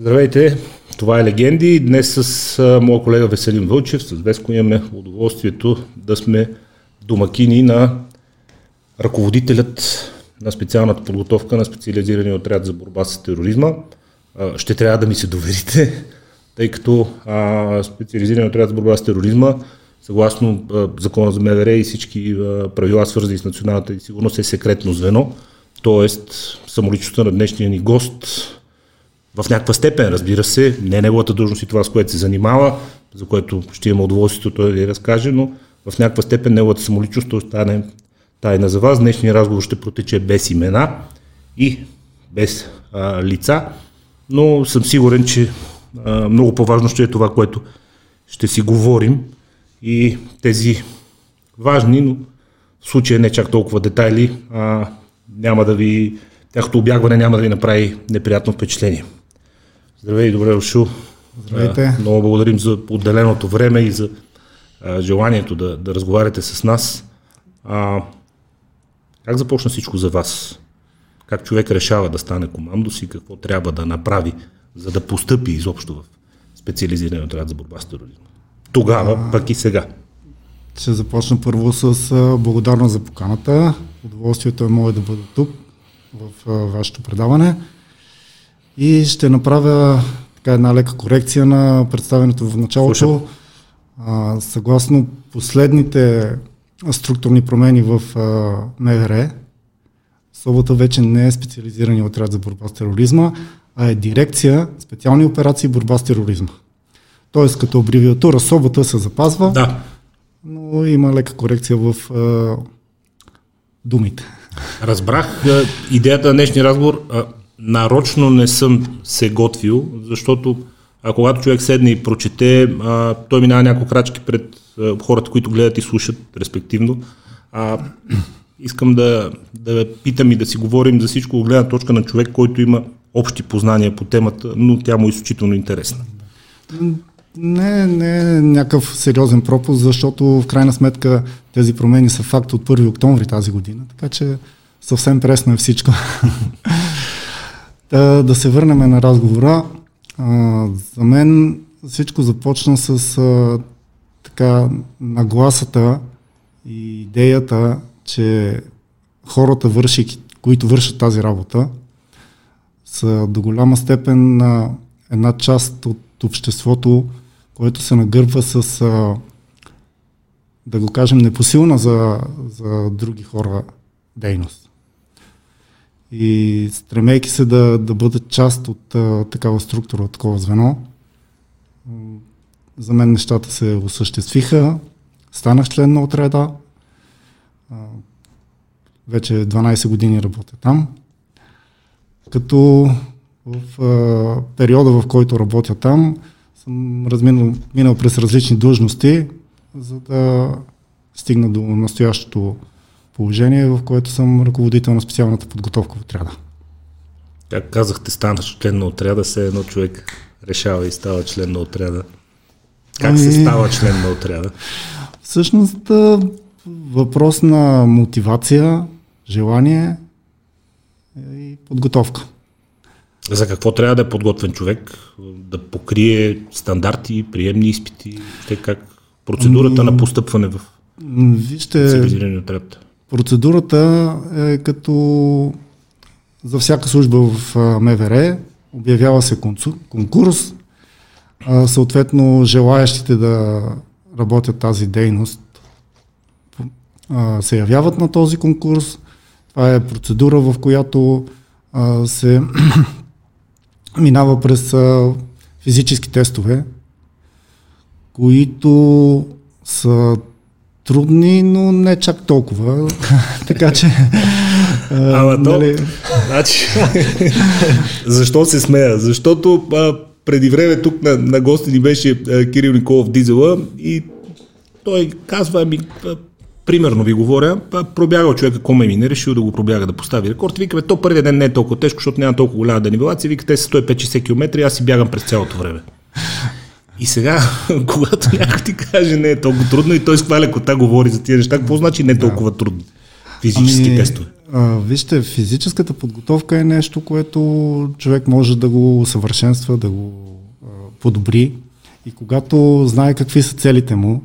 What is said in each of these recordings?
Здравейте, това е Легенди. Днес с моя колега Веселин Вълчев, с Веско имаме удоволствието да сме домакини на ръководителят на специалната подготовка на специализирания отряд за борба с тероризма. Ще трябва да ми се доверите, тъй като а, специализирания отряд за борба с тероризма съгласно закона за МВР и всички правила свързани с националната сигурност е секретно звено. Тоест, самоличността на днешния ни гост в някаква степен, разбира се, не неговата длъжност и това, с което се занимава, за което ще има удоволствието той да я разкаже, но в някаква степен неговата самоличност ще остане тайна за вас. Днешния разговор ще протече без имена и без а, лица, но съм сигурен, че а, много по-важно ще е това, което ще си говорим и тези важни, но в случая не чак толкова детайли, а, няма да ви, тяхното обягване няма да ви направи неприятно впечатление. Здравей, добре дошъл. Здравейте. А, много благодарим за отделеното време и за а, желанието да, да разговаряте с нас. А, как започна всичко за вас? Как човек решава да стане командос и какво трябва да направи, за да постъпи изобщо в специализирания отряд за борба с тероризма? Тогава, а, пък и сега. Ще започна първо с благодарност за поканата. Удоволствието е мое да бъда тук в вашето предаване. И ще направя така една лека корекция на представенето в началото. А, съгласно последните структурни промени в МВР, Собота вече не е специализирани отряд за борба с тероризма, а е дирекция специални операции борба с тероризма. Тоест като абревиатура Собота се запазва, да. но има лека корекция в а, думите. Разбрах идеята на днешния разговор нарочно не съм се готвил, защото а когато човек седне и прочете, а, той минава няколко крачки пред а, хората, които гледат и слушат, респективно. А, искам да, да питам и да си говорим за всичко гледна точка на човек, който има общи познания по темата, но тя му е изключително интересна. Не, не е някакъв сериозен пропуск, защото в крайна сметка тези промени са факт от 1 октомври тази година, така че съвсем пресно е всичко. Да, да се върнем на разговора. А, за мен всичко започна с а, така нагласата и идеята, че хората, върши, които вършат тази работа, са до голяма степен а, една част от обществото, което се нагърбва с, а, да го кажем, непосилна за, за други хора дейност и стремейки се да, да бъдат част от а, такава структура, от такова звено, за мен нещата се осъществиха, станах член на отряда, а, вече 12 години работя там, като в а, периода, в който работя там, съм разминал минал през различни длъжности, за да стигна до настоящото положение, в което съм ръководител на специалната подготовка в отряда. Как казахте, станаш член на отряда, се едно човек решава и става член на отряда. Как ами... се става член на отряда? Всъщност въпрос на мотивация, желание и подготовка. За какво трябва да е подготвен човек? Да покрие стандарти, приемни изпити? Ще как процедурата ами... на постъпване в Вижте? Процедурата е като за всяка служба в МВР, обявява се конкурс, съответно желаящите да работят тази дейност се явяват на този конкурс. Това е процедура, в която се минава през физически тестове, които са трудни, но не чак толкова. така че. Ама то. Нали... Значи, защо се смея? Защото а, преди време тук на, на гости ни беше а, Кирил Николов Дизела и той казва ми, а, примерно ви говоря, а, пробягал човека коме ми, не решил да го пробяга, да постави рекорд. Викаме, то първият ден не е толкова тежко, защото няма толкова голяма денивелация. Вика, те са 150 км аз си бягам през цялото време. И сега, когато някой ти каже не е толкова трудно и той с каква лекота говори за тия неща, какво значи не е толкова трудно? Физически ами, тестове. А, вижте, физическата подготовка е нещо, което човек може да го усъвършенства, да го а, подобри. И когато знае какви са целите му,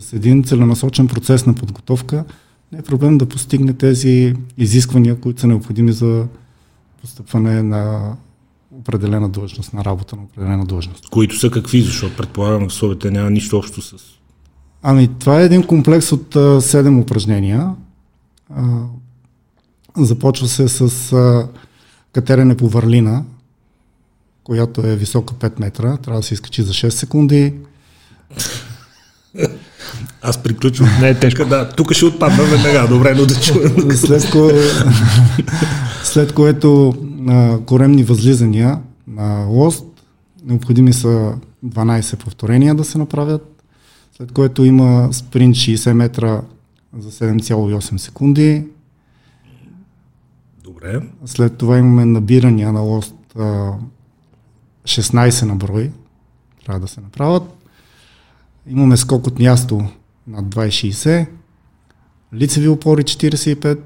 с един целенасочен процес на подготовка, не е проблем да постигне тези изисквания, които са необходими за постъпване на определена длъжност, на работа на определена длъжност. Които са какви, защото предполагам, условията няма нищо общо с... Ами, това е един комплекс от а, 7 упражнения. А, започва се с а, катерене по върлина, която е висока 5 метра. Трябва да се изкачи за 6 секунди. Аз приключвам. Не е тежко. Да, тук ще отпадна веднага. Добре, но да чуем. След, кое, след което а, коремни възлизания на лост, необходими са 12 повторения да се направят, след което има спринт 60 метра за 7,8 секунди. Добре. След това имаме набирания на лост а, 16 на брой, трябва да се направят. Имаме скок от място над 2,60, лицеви опори 45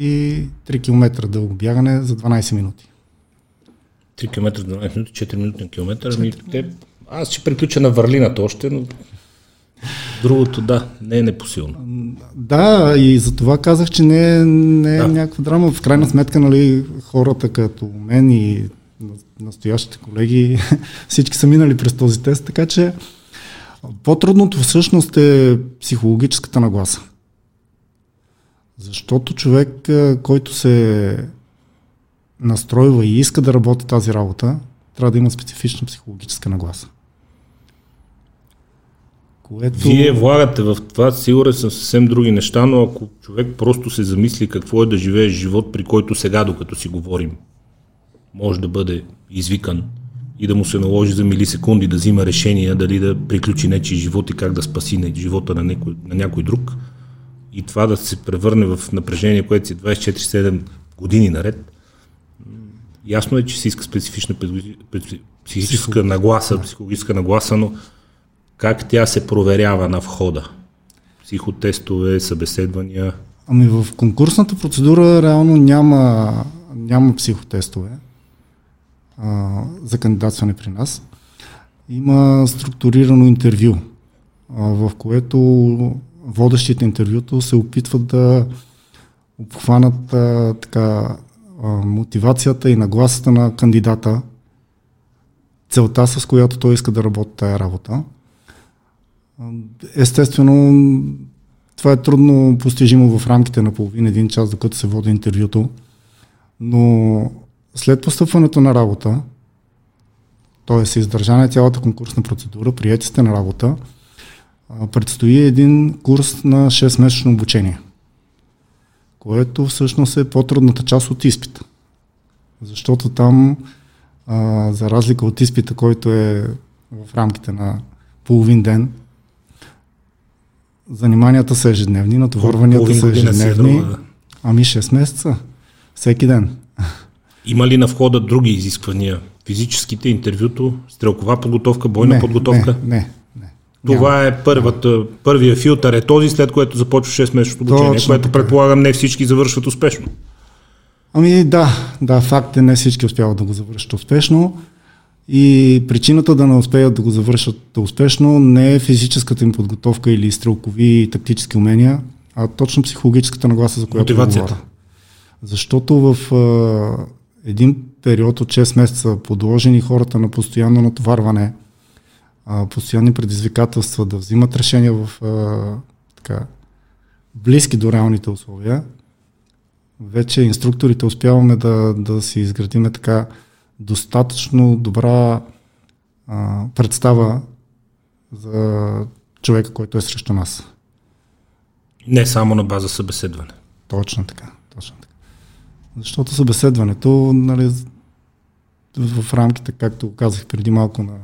и 3 км дълго бягане за 12 минути. 3 км 12 минути, 4 минути на километър. Ами, те, аз ще приключа на върлината още, но другото да, не е непосилно. Да, и за това казах, че не е, не е Да. някаква драма. В крайна сметка, нали, хората като мен и настоящите колеги, всички са минали през този тест, така че по-трудното всъщност е психологическата нагласа. Защото човек, който се настройва и иска да работи тази работа, трябва да има специфична психологическа нагласа. Което... Вие влагате в това, сигурен съм съвсем други неща, но ако човек просто се замисли какво е да живее живот, при който сега, докато си говорим, може да бъде извикан и да му се наложи за милисекунди да взима решения дали да приключи нечи живот и как да спаси живота на някой, на някой друг и това да се превърне в напрежение, което си 24-7 години наред, ясно е, че се иска специфична психическа нагласа, психологическа нагласа, но как тя се проверява на входа? Психотестове, събеседвания. Ами в конкурсната процедура реално няма, няма психотестове а, за кандидатстване при нас. Има структурирано интервю, а, в което водещите интервюто се опитват да обхванат а, така, а, мотивацията и нагласата на кандидата, целта с която той иска да работи тая работа. Естествено, това е трудно постижимо в рамките на половин един час, докато се води интервюто. Но след постъпването на работа, т.е. издържана е цялата конкурсна процедура, приети сте на работа, предстои един курс на 6-месечно обучение, което всъщност е по-трудната част от изпита. Защото там, а, за разлика от изпита, който е в рамките на половин ден, заниманията са ежедневни, натоварванията са е ежедневни. Ами 6 месеца. Всеки ден. Има ли на входа други изисквания? Физическите, интервюто, стрелкова подготовка, бойна не, подготовка? Не, не, Това е първата, първия филтър е този, след което започва 6-месечното обучение, Точно което така. предполагам не всички завършват успешно. Ами да, да, факт е, не всички успяват да го завършат успешно. И причината да не успеят да го завършат успешно не е физическата им подготовка или стрелкови и тактически умения, а точно психологическата нагласа, за която говоря. Защото в а, един период от 6 месеца подложени хората на постоянно натоварване, а, постоянни предизвикателства да взимат решения в а, така, близки до реалните условия, вече инструкторите успяваме да, да си изградиме така достатъчно добра а, представа за човека, който е срещу нас. Не само на база събеседване. Точно така. Точно така. Защото събеседването, нали, в рамките, както казах преди малко на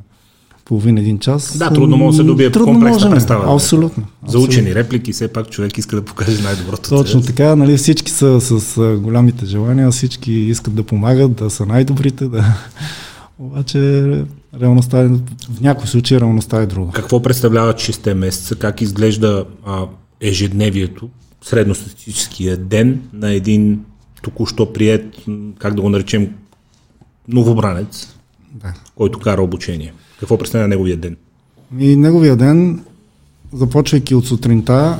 половин един час. Да, трудно може да се добие трудно комплексна може, не. представа. Абсолютно. За учени реплики, все пак човек иска да покаже най-доброто. от Точно така, нали, всички са с голямите желания, всички искат да помагат, да са най-добрите, да... Обаче реалността е, в някои случаи реалността е друга. Какво представляват 6 месеца? Как изглежда а, ежедневието? средностатистическия ден на един току-що прият, как да го наречем, новобранец, да. който кара обучение? Какво представя неговия ден? И неговия ден, започвайки от сутринта,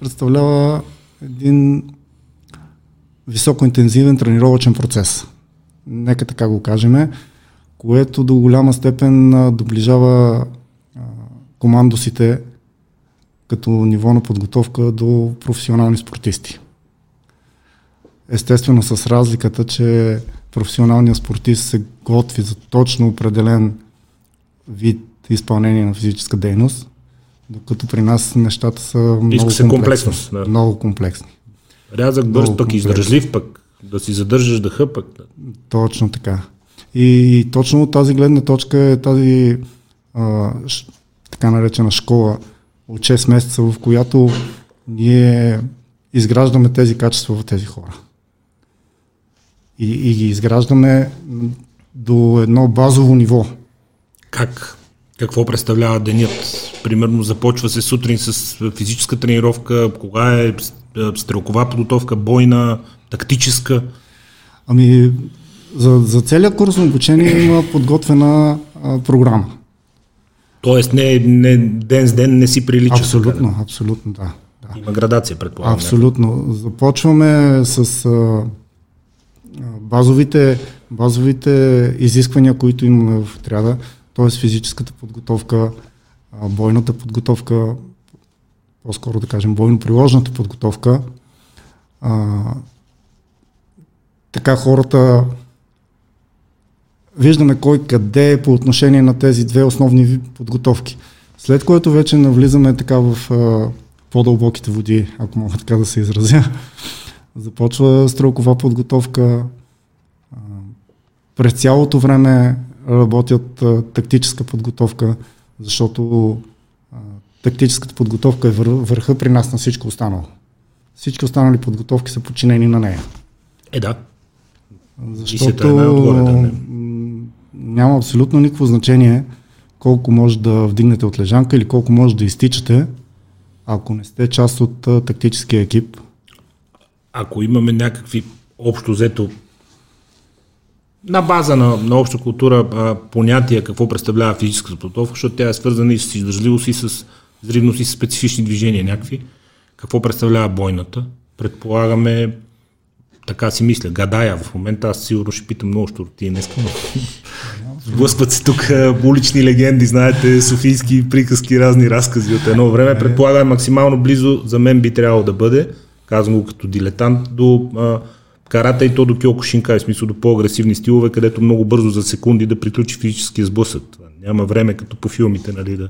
представлява един високоинтензивен тренировачен процес. Нека така го кажем, което до голяма степен доближава командосите като ниво на подготовка до професионални спортисти. Естествено с разликата, че професионалният спортист се готви за точно определен вид изпълнение на физическа дейност, докато при нас нещата са много се комплексни. Да. Много комплексни. Рязък, бърз, пък издържлив, пък да си задържаш дъха пък. Точно така. И, и точно от тази гледна точка е тази а, ш, така наречена школа от 6 месеца, в която ние изграждаме тези качества в тези хора. И, и ги изграждаме до едно базово ниво. Как? Какво представлява денят? Примерно започва се сутрин с физическа тренировка, кога е стрелкова подготовка, бойна, тактическа? Ами, за, за целият курс на обучение има подготвена а, програма. Тоест не, не, ден с ден не си прилича. Абсолютно, абсолютно, да, да. Има градация, предполагам. Абсолютно. Започваме с а, базовите, базовите изисквания, които имаме в отряда, т.е. физическата подготовка, бойната подготовка, по-скоро да кажем бойно-приложната подготовка. А, така хората виждаме кой къде е по отношение на тези две основни подготовки. След което вече навлизаме така в а, по-дълбоките води, ако мога така да се изразя. Започва стрелкова подготовка. А, през цялото време работят а, тактическа подготовка, защото а, тактическата подготовка е вър, върха при нас на всичко останало. Всички останали подготовки са подчинени на нея. Е, да. Защото е няма абсолютно никакво значение колко може да вдигнете от лежанка или колко може да изтичате, ако не сте част от а, тактическия екип. Ако имаме някакви общо взето на база на, на обща култура а, понятия какво представлява физическата подготовка, защото тя е свързана и с издържливост и с зривност и с специфични движения някакви. Какво представлява бойната? Предполагаме така си мисля, гадая в момента, аз сигурно ще питам много щурти днес, но сблъскват се тук улични легенди, знаете, софийски приказки, разни разкази от едно време. Предполагам максимално близо за мен би трябвало да бъде, казвам го като дилетант, до а, карата и то до Киокушинка, в смисъл до по-агресивни стилове, където много бързо за секунди да приключи физическия сблъсък. Няма време като по филмите, нали, да,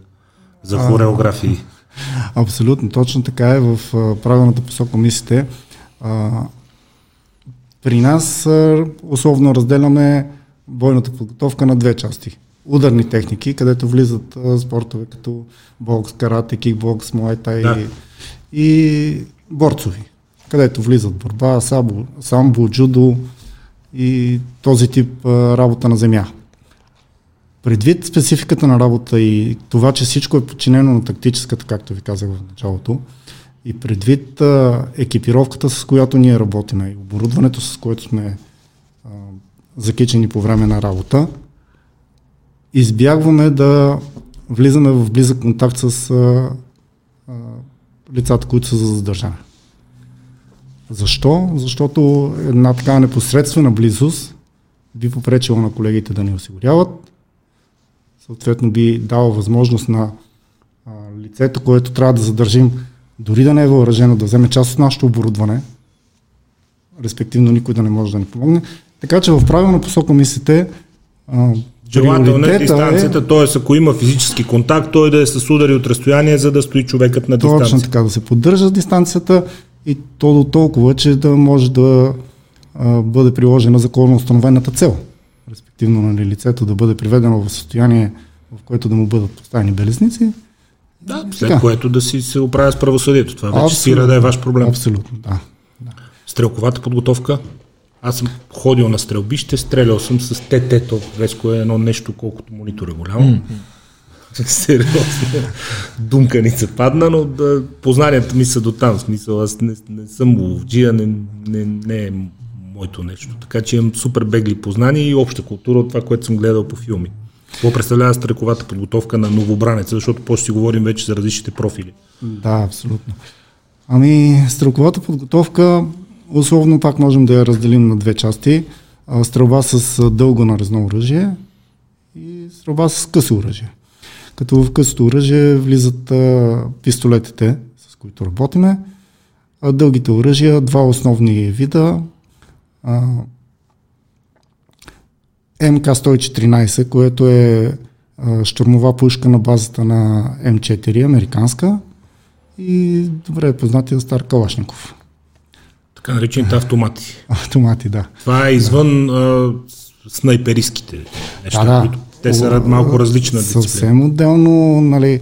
за хореографии. Абсолютно, точно така е в правилната посока мислите. При нас условно разделяме бойната подготовка на две части. Ударни техники, където влизат спортове като бокс, карате, кикбокс, муайтай да. и, и борцови, където влизат борба, сабо, самбо, джудо и този тип работа на земя. Предвид спецификата на работа и това, че всичко е подчинено на тактическата, както ви казах в началото, и предвид екипировката, с която ние работиме и оборудването, с което сме а, закичени по време на работа, избягваме да влизаме в близък контакт с а, лицата, които са за задържане. Защо? Защото една така непосредствена близост би попречила на колегите да ни осигуряват, съответно би дала възможност на а, лицето, което трябва да задържим дори да не е въоръжено, да вземе част от нашето оборудване, респективно никой да не може да ни помогне. Така че в правилна посока мислите, Желателно е дистанцията, т.е. ако има физически контакт, той да е с удари от разстояние, за да стои човекът на дистанция. Точно така, да се поддържа дистанцията и то до толкова, че да може да а, бъде приложена законно установената цел. Респективно на нали, лицето да бъде приведено в състояние, в което да му бъдат поставени белезници да, след така. което да си се оправя с правосъдието. Това вече Абсолютно. спира да е ваш проблем. Абсолютно, да. да. Стрелковата подготовка. Аз съм ходил на стрелбище, стрелял съм с ТТ, то резко е едно нещо, колкото монитор е голямо. Mm-hmm. Сериозно. Думканица падна, но да, познанията ми са до там. Смисъл, аз не, не съм ловджия, не, не, не е моето нещо. Така че имам супер бегли познания и обща култура от това, което съм гледал по филми. Какво представлява стрековата подготовка на новобранеца, защото после си говорим вече за различните профили. Да, абсолютно. Ами, стрелковата подготовка, условно пак можем да я разделим на две части. Стрелба с дълго нарезно оръжие и стрелба с късо оръжие. Като в късото оръжие влизат а, пистолетите, с които работиме, а дългите оръжия, два основни вида. А, МК-114, което е а, штурмова пушка на базата на М4, американска, и добре познатия стар Калашников. Така наречените автомати. Автомати, да. Това е извън а, снайпериските неща, да, да. които те са малко различна дисциплина. Съвсем отделно, нали,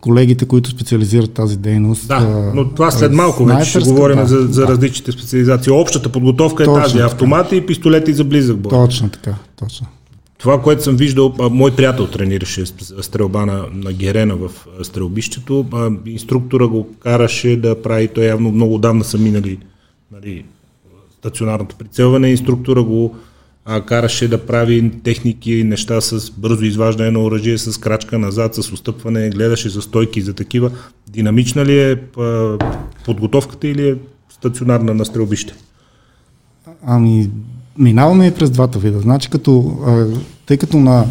колегите, които специализират тази дейност. Да, но това след малко вече ще говорим да, за, за да. различните специализации. Общата подготовка е точно тази, така. автомати и пистолети за близък бой. Точно така, точно. Това, което съм виждал, мой приятел тренираше стрелба на, на Герена в стрелбището, инструктора го караше да прави, той явно много давна са минали нали, стационарното прицелване, инструктора го а, караше да прави техники, неща с бързо изваждане на оръжие, с крачка назад, с устъпване, гледаше за стойки за такива. Динамична ли е подготовката или е стационарна на стрелбище? Ами, минаваме и през двата вида. Значи, като, а, тъй като на,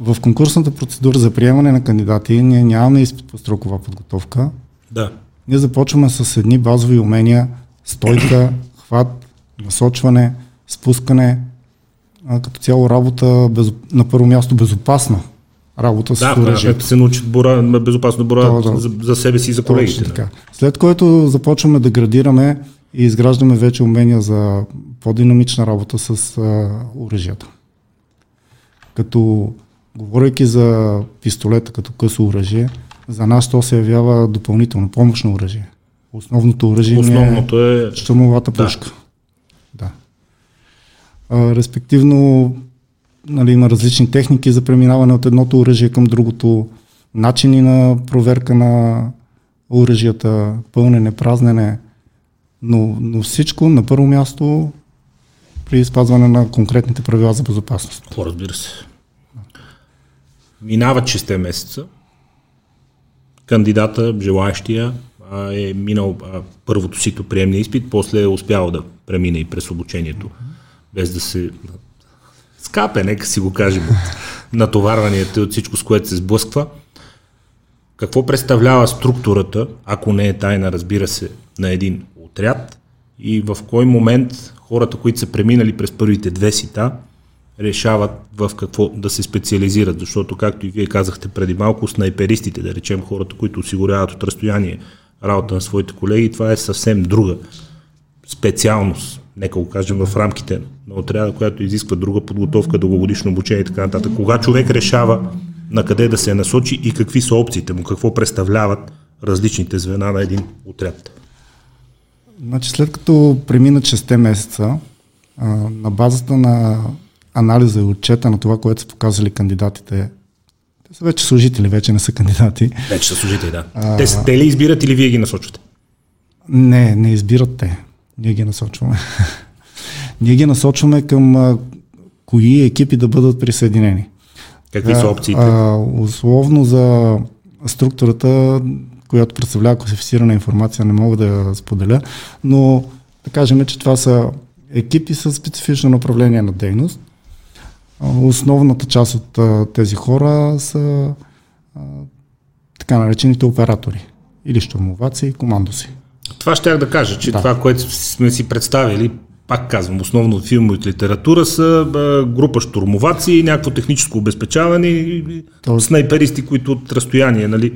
в конкурсната процедура за приемане на кандидати ние нямаме изпит по строкова подготовка. Да. Ние започваме с едни базови умения, стойка, хват, насочване, спускане, а, като цяло работа без, на първо място безопасна работа с да, оръжието. Да, се научат бора, безопасно бора да, да. За, за себе си и за колегите. Така. След което започваме да градираме и изграждаме вече умения за по-динамична работа с а, оръжията. Като говорейки за пистолета като късо оръжие, за нас то се явява допълнително помощно оръжие. Основното оръжие е Основното е щурмовата пушка. Да. Респективно нали, има различни техники за преминаване от едното оръжие към другото, начини на проверка на оръжията, пълнене, празнене, но, но всичко на първо място при спазване на конкретните правила за безопасност. О, разбира се. Минават 6 месеца. Кандидата, желаящия, е минал първото сито приемния изпит, после е успял да премине и през обучението, без да се скапе, нека си го кажем, от натоварванията и от всичко, с което се сблъсква. Какво представлява структурата, ако не е тайна, разбира се, на един отряд и в кой момент хората, които са преминали през първите две сита, решават в какво да се специализират, защото, както и вие казахте преди малко, снайперистите, да речем хората, които осигуряват от разстояние работа на своите колеги, това е съвсем друга специалност, нека го кажем в рамките на отряда, която изисква друга подготовка, дългогодишно обучение и така нататък. Кога човек решава на къде да се насочи и какви са опциите му, какво представляват различните звена на един отряд? Значи след като преминат 6 месеца, на базата на анализа и отчета на това, което са показали кандидатите, те са вече служители, вече не са кандидати. Вече са служители, да. А, те, те ли избират или вие ги насочвате? Не, не избират те. Ние ги насочваме. Ние ги насочваме към а, кои екипи да бъдат присъединени. Какви са опциите? А, условно за структурата която представлява класифицирана информация, не мога да я споделя, но да кажем, че това са екипи с специфично направление на дейност. Основната част от тези хора са така наречените оператори или щурмоваци и командоси. Това ще да кажа, че да. това, което сме си представили, пак казвам, основно от филм и литература са група штурмоваци, някакво техническо обезпечаване и снайперисти, които от разстояние, нали,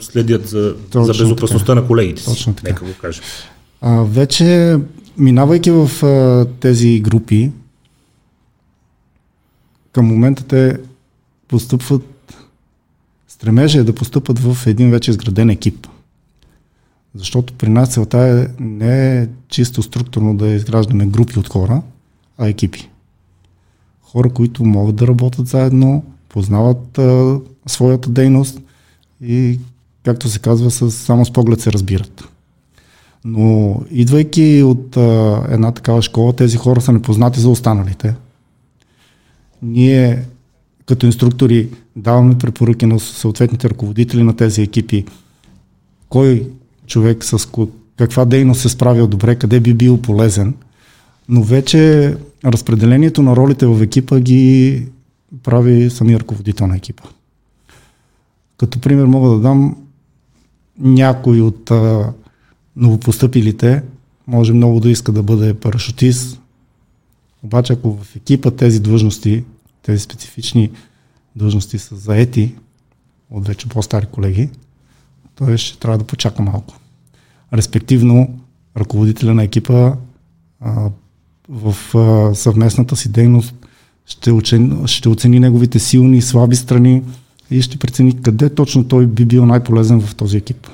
следят за, за безопасността така. на колегите си. Точно така. Нека го кажем. А, вече, минавайки в а, тези групи, към момента те постъпват, стремежа е да постъпат в един вече изграден екип. Защото при нас целта е не е чисто структурно да изграждаме групи от хора, а екипи. Хора, които могат да работят заедно, познават а, своята дейност и, както се казва, с, само с поглед се разбират. Но идвайки от а, една такава школа, тези хора са непознати за останалите. Ние като инструктори даваме препоръки на съответните ръководители на тези екипи. Кой човек с каква дейност се справил добре, къде би бил полезен. Но вече разпределението на ролите в екипа ги прави самия ръководител на екипа. Като пример мога да дам някой от а, новопостъпилите може много да иска да бъде парашутист, обаче ако в екипа тези длъжности, тези специфични длъжности са заети от вече по-стари колеги, той ще трябва да почака малко. Респективно, ръководителя на екипа а, в а, съвместната си дейност ще, учени, ще оцени неговите силни и слаби страни и ще прецени къде точно той би бил най-полезен в този екип.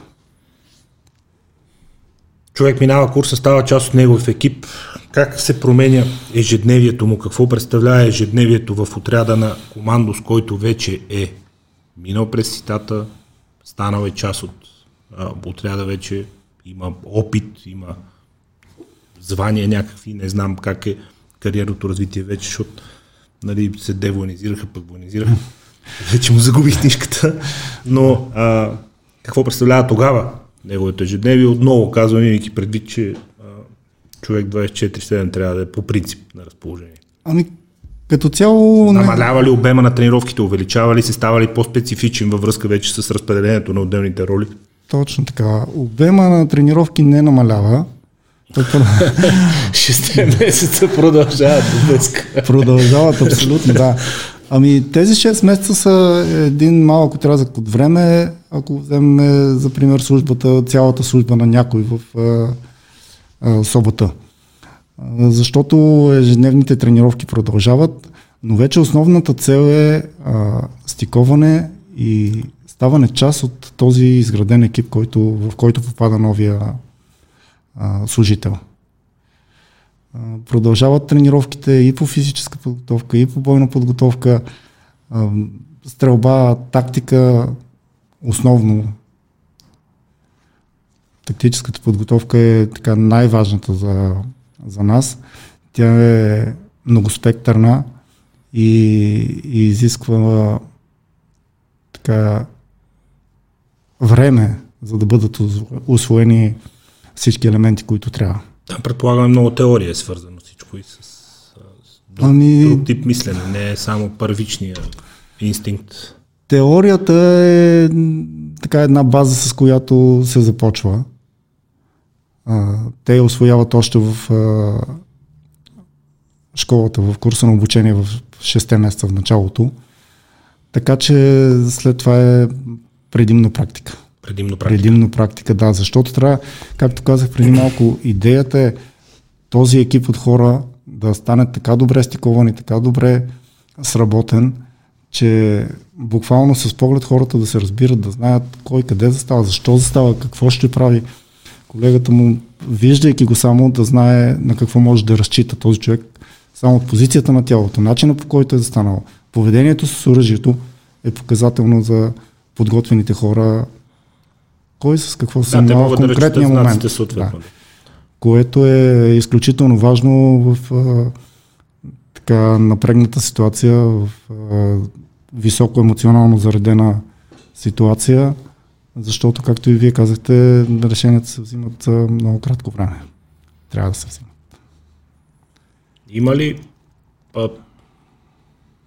Човек минава курса, става част от негов екип. Как се променя ежедневието му? Какво представлява ежедневието в отряда на командо, с който вече е минал през ситата, станал е част от а, отряда вече, има опит, има звания някакви, не знам как е кариерното развитие вече, защото нали, се девоенизираха, пък военизираха. Вече му загубих книжката. Но а, какво представлява тогава неговото ежедневие? Отново казвам, имайки предвид, че а, човек 24-7 трябва да е по принцип на разположение. Ами, като цяло... Намалява ли обема на тренировките, увеличава ли се, става ли по-специфичен във връзка вече с разпределението на отделните роли? Точно така. Обема на тренировки не намалява. Шесте месеца продължават до днеска. Продължават, абсолютно, да. Ами тези 6 месеца са един малък отрязък от време, ако вземем за пример службата, цялата служба на някой в а, а, собота. Защото ежедневните тренировки продължават, но вече основната цел е а, стиковане и ставане част от този изграден екип, който, в който попада новия а, служител. А, продължават тренировките и по физическа подготовка, и по бойна подготовка, а, стрелба, тактика, основно. Тактическата подготовка е така най-важната за, за нас. Тя е многоспектърна и, и изисква така време, за да бъдат освоени всички елементи, които трябва. Да, предполагаме много теория е свързано всичко и с, с друг, ами... друг тип мислене, не е само първичния инстинкт. Теорията е така една база, с която се започва. А, те освояват още в а, школата, в курса на обучение в 6 месеца в началото. Така че след това е предимно практика. Предимно практика. Предимно практика, да, защото трябва, както казах преди малко, идеята е този екип от хора да стане така добре стикован и така добре сработен, че буквално с поглед хората да се разбират, да знаят кой къде застава, защо застава, какво ще прави. Колегата му, виждайки го само, да знае на какво може да разчита този човек, само от позицията на тялото, начина по който е застанал, поведението с оръжието е показателно за подготвените хора кой с какво се да, в конкретния да момент. Да. Което е изключително важно в а, така напрегната ситуация, в а, високо емоционално заредена ситуация, защото, както и вие казахте, решенията се взимат много кратко време. Трябва да се взимат. Има ли а,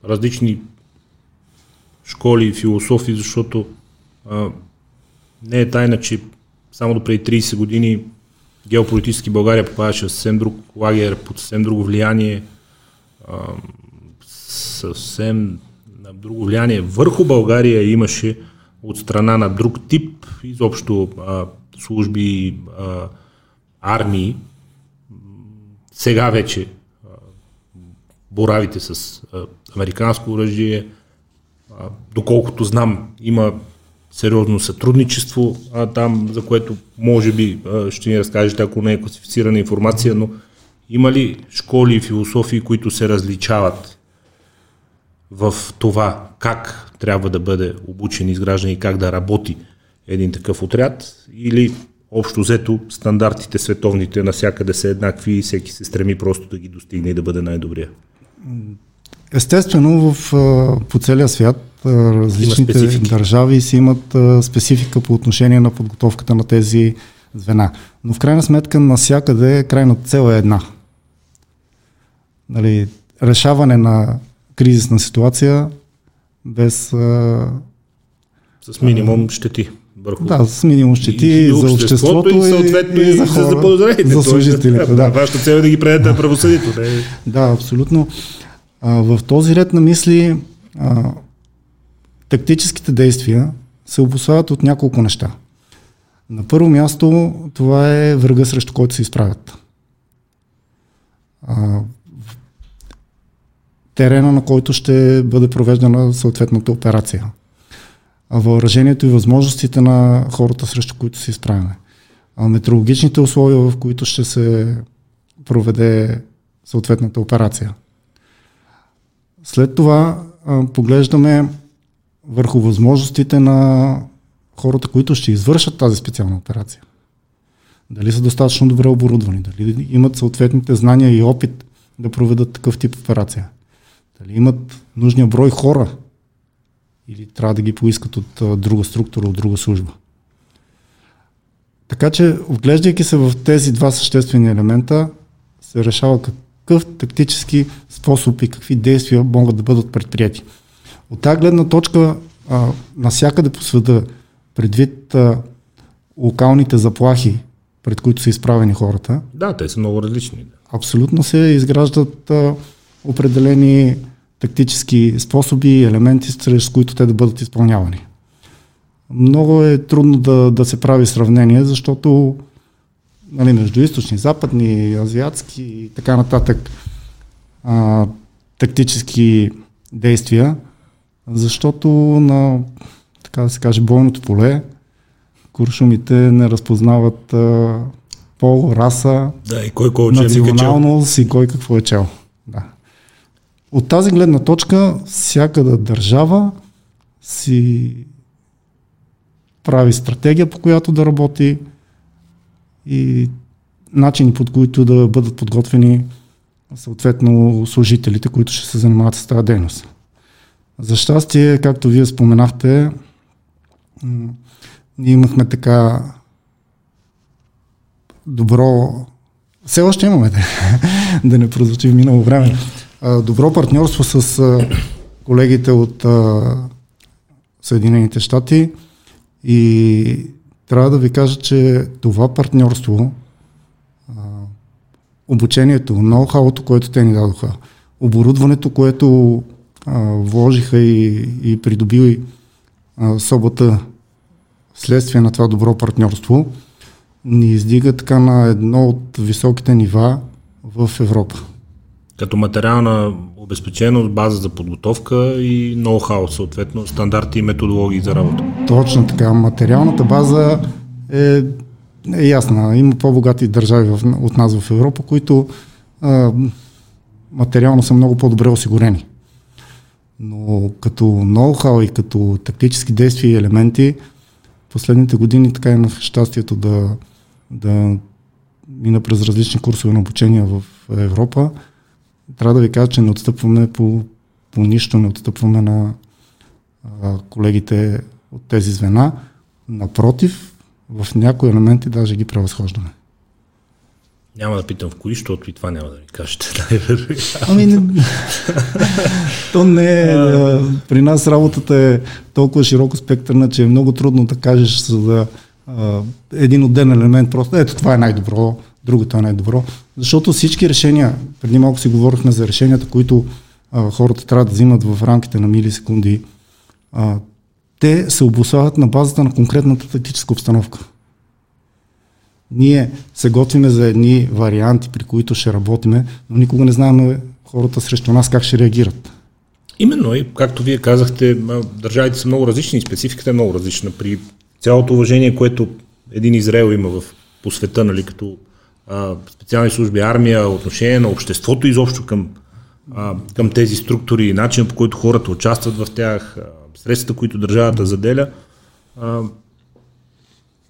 различни школи и философии, защото а, не е тайна, че само до преди 30 години геополитически България попадаше в съвсем друг лагер, под съвсем друго влияние, а, съвсем друго влияние върху България имаше от страна на друг тип, изобщо а, служби, а, армии. Сега вече а, боравите с а, американско оръжие. Доколкото знам, има сериозно сътрудничество а, там, за което може би а, ще ни разкажете, ако не е класифицирана информация, но има ли школи и философии, които се различават в това как трябва да бъде обучен, изграждан и как да работи един такъв отряд или общо взето стандартите световните насякъде са еднакви и всеки се стреми просто да ги достигне и да бъде най-добрия? Естествено, в, по целия свят различните държави си имат специфика по отношение на подготовката на тези звена. Но в крайна сметка насякъде крайната цел е една. Нали, решаване на кризисна ситуация без... С минимум щети. Върху... Да, с минимум щети и, и за обществото и, съответно и, и за хора, за, за служителите. Да, да. Вашата цел е да ги предете на правосъдието. Да, да абсолютно. А, в този ред на мисли а, тактическите действия се обославят от няколко неща. На първо място това е врага срещу който се изправят. А, терена, на който ще бъде провеждана съответната операция. Въоръжението и възможностите на хората, срещу които се изправяме. Метеорологичните условия, в които ще се проведе съответната операция. След това а, поглеждаме върху възможностите на хората, които ще извършат тази специална операция. Дали са достатъчно добре оборудвани, дали имат съответните знания и опит да проведат такъв тип операция. Дали имат нужния брой хора или трябва да ги поискат от а, друга структура, от друга служба. Така че, вглеждайки се в тези два съществени елемента, се решава какъв тактически способ и какви действия могат да бъдат предприяти. От тази гледна точка, а, насякъде по света, предвид а, локалните заплахи, пред които са изправени хората. Да, те са много различни. Абсолютно се изграждат а, определени тактически способи елементи, с които те да бъдат изпълнявани. Много е трудно да, да се прави сравнение, защото нали, между източни, западни, азиатски и така нататък а, тактически действия, защото на, така да се каже, бойното поле куршумите не разпознават а, пол, раса, да, и кой, кой националност и кой какво е чел. Да. От тази гледна точка, всяка държава си прави стратегия, по която да работи и начини, под които да бъдат подготвени съответно служителите, които ще се занимават с тази дейност. За щастие, както вие споменахте, ние имахме така добро, все още имаме, да не прозвучи в минало време, добро партньорство с колегите от Съединените щати и трябва да ви кажа, че това партньорство, обучението, ноу-хауто, което те ни дадоха, оборудването, което вложиха и, и придобили а, следствие на това добро партньорство, ни издига така на едно от високите нива в Европа. Като материална обезпеченост, база за подготовка и ноу-хау, съответно, стандарти и методологии за работа. Точно така. Материалната база е, е ясна. Има по-богати държави в, от нас в Европа, които а, материално са много по-добре осигурени. Но като ноу-хау и като тактически действия и елементи, последните години така имах щастието да, да мина през различни курсове на обучение в Европа трябва да ви кажа, че не отстъпваме по, по нищо, не отстъпваме на а, колегите от тези звена. Напротив, в някои елементи даже ги превъзхождаме. Няма да питам в кои, защото и това няма да ми кажете. ами, не, то не е. При нас работата е толкова широко спектърна, че е много трудно да кажеш за да, един отден елемент. Просто ето това е най-добро, другото е най-добро. Защото всички решения, преди малко си говорихме за решенията, които а, хората трябва да взимат в рамките на милисекунди, а, те се обославят на базата на конкретната тактическа обстановка. Ние се готвиме за едни варианти, при които ще работиме, но никога не знаем хората срещу нас как ще реагират. Именно и, както вие казахте, държавите са много различни, спецификата е много различна. При цялото уважение, което един Израел има в, по света, нали, като специални служби, армия, отношение на обществото изобщо към към тези структури, начин по който хората участват в тях, средствата, които държавата заделя. А,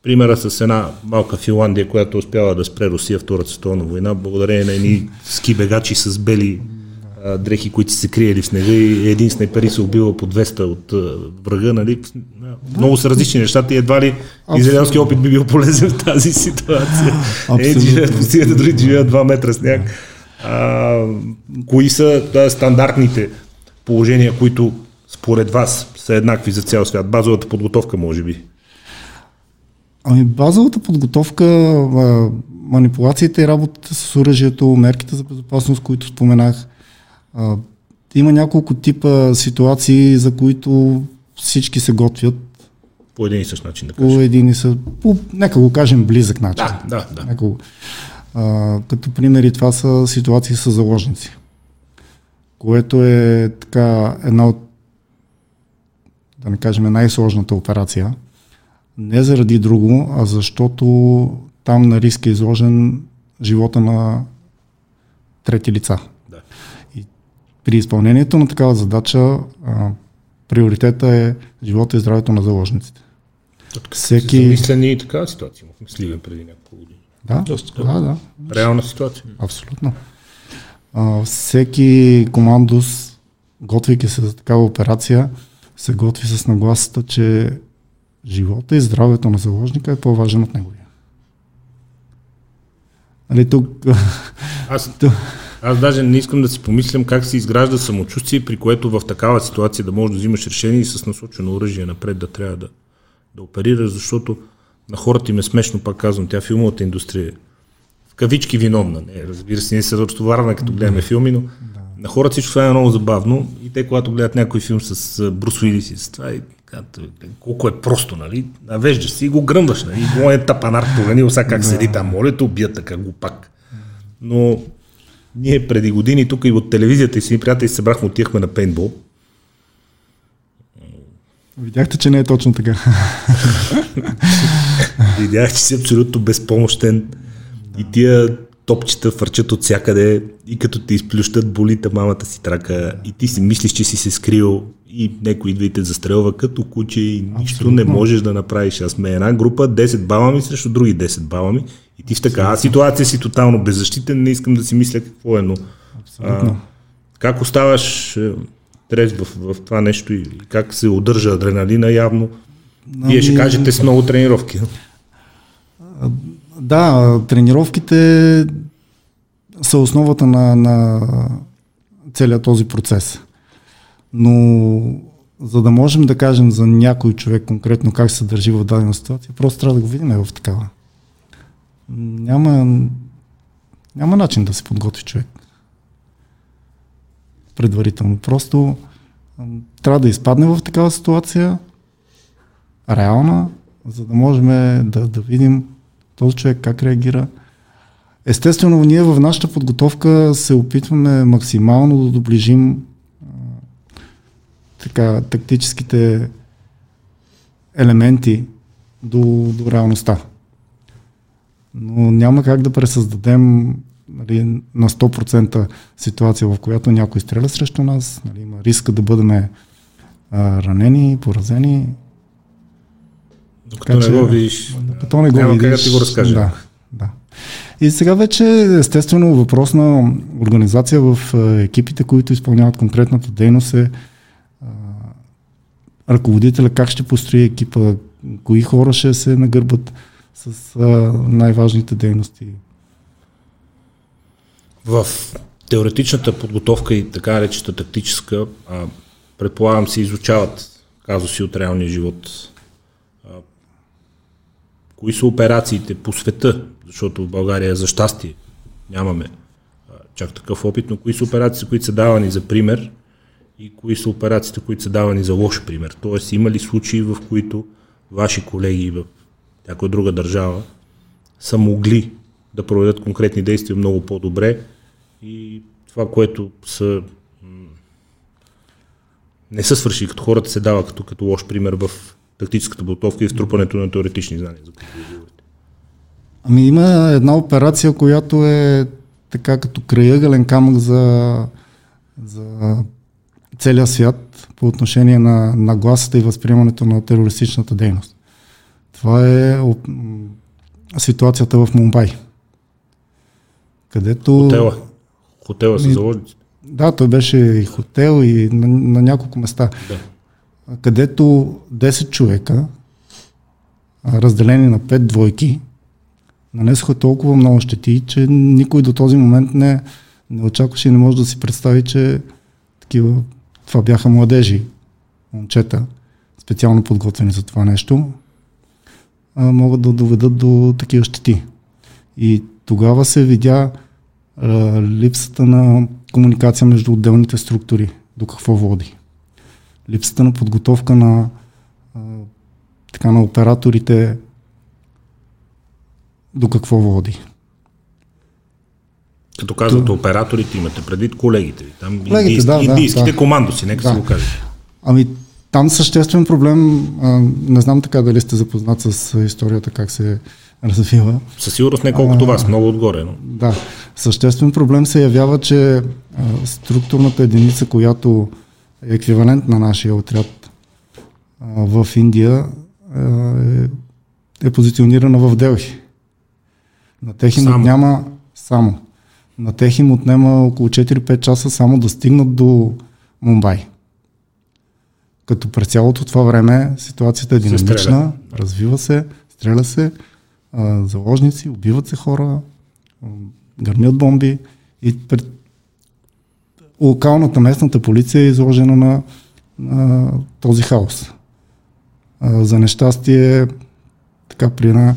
примера с една малка Финландия, която успява да спре Русия Втората световна война, благодарение на едни ски бегачи с бели а, дрехи, които се криели в снега и един снайпери се убива по 200 от а, врага. Нали? Много са различни нещата и едва ли израелски опит би бил полезен в тази ситуация. Едни живеят в пустинята, други живеят 2 метра сняг. А, кои са да, стандартните положения, които според вас са еднакви за цял свят? Базовата подготовка, може би. Ами базовата подготовка, манипулациите и работата с оръжието, мерките за безопасност, които споменах, има няколко типа ситуации, за които всички се готвят. По един и същ начин, да кажем. По един и същ, по, нека го кажем, близък начин. Да, да, да. Нека го, а, като примери това са ситуации с заложници, което е така една от, да не кажем, най-сложната операция. Не заради друго, а защото там на риск е изложен живота на трети лица. При изпълнението на такава задача а, приоритета е живота и здравето на заложниците. Всеки... Замислени и такава ситуация. В Сливен преди няколко години. Да, Доста, да, да. Реална ситуация. Абсолютно. А, всеки командос, готвейки се за такава операция, се готви с нагласата, че живота и здравето на заложника е по-важен от неговия. Нали, тук... Аз, аз даже не искам да си помислям как се изгражда самочувствие, при което в такава ситуация да можеш да взимаш решение и с насочено оръжие напред да трябва да, да оперираш, защото на хората им е смешно, пак казвам, тя филмовата индустрия в кавички виновна. Не, разбира се, ние се разтоварваме като гледаме филми, но да. на хората всичко това е много забавно и те, когато гледат някой филм с Брус Уилис и с това, и, колко е просто, нали? Навеждаш си и го гръмваш, нали? Го е тапанар поганил, сега как да. седи там, моля те, убият така пак. Но ние преди години тук и от телевизията и си приятели се събрахме, отихме на пейнтбол. Видяхте, че не е точно така. Видях, че си абсолютно безпомощен. И тия топчета фърчат от всякъде. И като те изплющат болита мамата си трака. И ти си мислиш, че си се скрил и някой идва и те застрелва като куче и нищо Абсолютно. не можеш да направиш. Аз сме една група, 10 балами срещу други 10 балами и ти в такава ситуация си тотално беззащитен, не искам да си мисля какво е, но а, как оставаш е, трез в, в това нещо и как се удържа адреналина явно. Вие ще ами, кажете с много тренировки. Да, тренировките са основата на, на целият този процес. Но за да можем да кажем за някой човек конкретно как се държи в дадена ситуация, просто трябва да го видим в такава. Няма, няма начин да се подготви човек предварително. Просто трябва да изпадне в такава ситуация, реална, за да можем да, да видим този човек как реагира. Естествено, ние в нашата подготовка се опитваме максимално да доближим така, тактическите елементи до, до реалността. Но няма как да пресъздадем нали, на 100% ситуация, в която някой стреля срещу нас, нали, има риска да бъдем а, ранени, поразени. Докато така, не го видиш, докато не го няма видиш, как да ти го разкажа. Да, да. И сега вече естествено въпрос на организация в екипите, които изпълняват конкретната дейност е ръководителя как ще построи екипа, кои хора ще се нагърбат с а, най-важните дейности? В теоретичната подготовка и така наречета тактическа, а, предполагам се изучават казуси от реалния живот. А, кои са операциите по света, защото в България за щастие нямаме а, чак такъв опит, но кои са операциите, които са давани за пример и кои са операциите, които са давани за лош пример. Тоест има ли случаи, в които ваши колеги в някоя друга държава са могли да проведат конкретни действия много по-добре и това, което са не са свършили като хората, се дава като, като лош пример в тактическата подготовка и в трупането на теоретични знания, за които говорите. Ами има една операция, която е така като краягълен камък за за целия свят по отношение на нагласата и възприемането на терористичната дейност. Това е ситуацията в Мумбай. Където... Хотела. Хотела са заложници. Да, той беше и хотел и на, на няколко места. Да. Където 10 човека, разделени на 5 двойки, нанесоха толкова много щети, че никой до този момент не, не очакваше и не може да си представи, че такива, това бяха младежи, момчета, специално подготвени за това нещо, а, могат да доведат до такива щети. И тогава се видя а, липсата на комуникация между отделните структури, до какво води. Липсата на подготовка на, а, така, на операторите до какво води. Като казвате То... операторите, имате предвид колегите ви. Там Колегите, индийски, да, индийските да. командоси, нека Да. си го кажете. Ами, там съществен проблем, а, не знам така дали сте запознат с а, историята, как се развива. Със сигурност не колкото вас, много отгоре. Но... Да, съществен проблем се явява, че а, структурната единица, която е еквивалент на нашия отряд а, в Индия, а, е, е позиционирана в Делхи. На тех им Само. отняма само. На тех им отнема около 4-5 часа само да стигнат до Мумбай. Като през цялото това време ситуацията е Се динамична, стреля. развива се, стреля се, а, заложници, убиват се хора, гърмят бомби и пред... локалната местната полиция е изложена на, на този хаос. А, за нещастие, така при една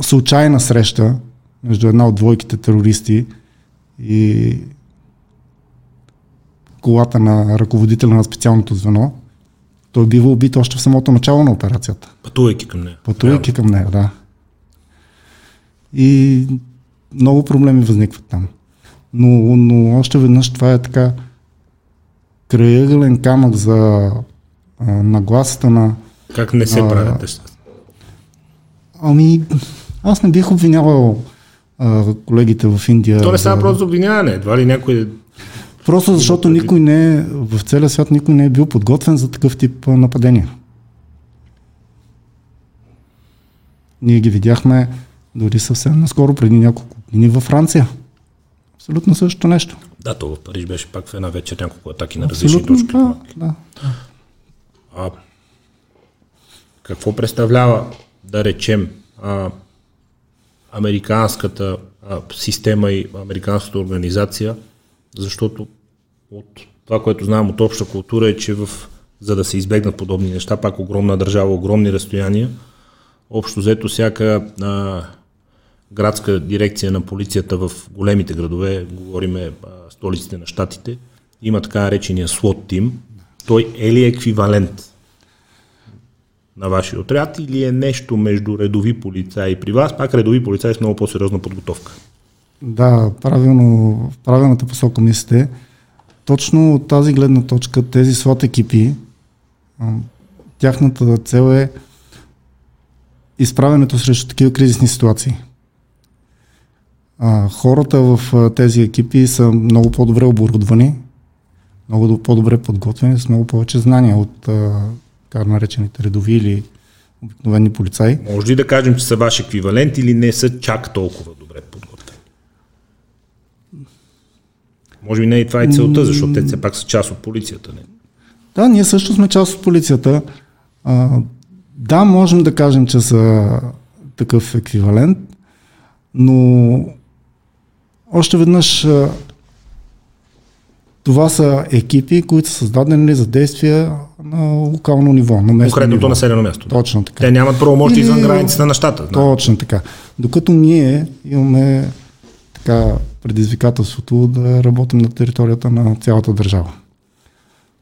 случайна среща между една от двойките терористи и колата на ръководителя на специалното звено, той бива убит още в самото начало на операцията. Пътувайки към нея. Пътувайки към нея, да. И много проблеми възникват там. Но, но още веднъж това е така краягълен камък за а, нагласата на... Как не се А, правят нещата? Ами, аз не бих обвинявал а, колегите в Индия. То не става за- просто за обвиняване. Едва ли някой... Просто защото никой не е, в целия свят никой не е бил подготвен за такъв тип нападения. Ние ги видяхме дори съвсем наскоро, преди няколко години във Франция. Абсолютно същото нещо. Да, то в Париж беше пак в една вечер няколко атаки на различни точки. да, да. А, какво представлява, да речем, а, американската система и американската организация, защото от това, което знам от обща култура е, че в, за да се избегнат подобни неща, пак огромна държава, огромни разстояния, общо взето всяка а, градска дирекция на полицията в големите градове, говориме а, столиците на щатите, има така наречения слот тим. Той е ли еквивалент на вашия отряд или е нещо между редови полицаи при вас, пак редови полицаи с много по-сериозна подготовка? Да, правилно, в правилната посока мислите. Точно от тази гледна точка, тези слот екипи, тяхната цел е изправенето срещу такива кризисни ситуации. Хората в тези екипи са много по-добре оборудвани, много до- по-добре подготвени, с много повече знания от така наречените редови или обикновени полицаи. Може ли да кажем, че са ваш еквивалент или не са чак толкова добре подготвени? Може би не и това е целта, защото те все пак са част от полицията. Не? Да, ние също сме част от полицията. А, да, можем да кажем, че са такъв еквивалент, но още веднъж това са екипи, които са създадени за действия на локално ниво, на местно Конкретното ниво. населено място. Да. Точно така. Те нямат правомощи извън границата на щата. знам. Точно така. Докато ние имаме така предизвикателството да работим на територията на цялата държава.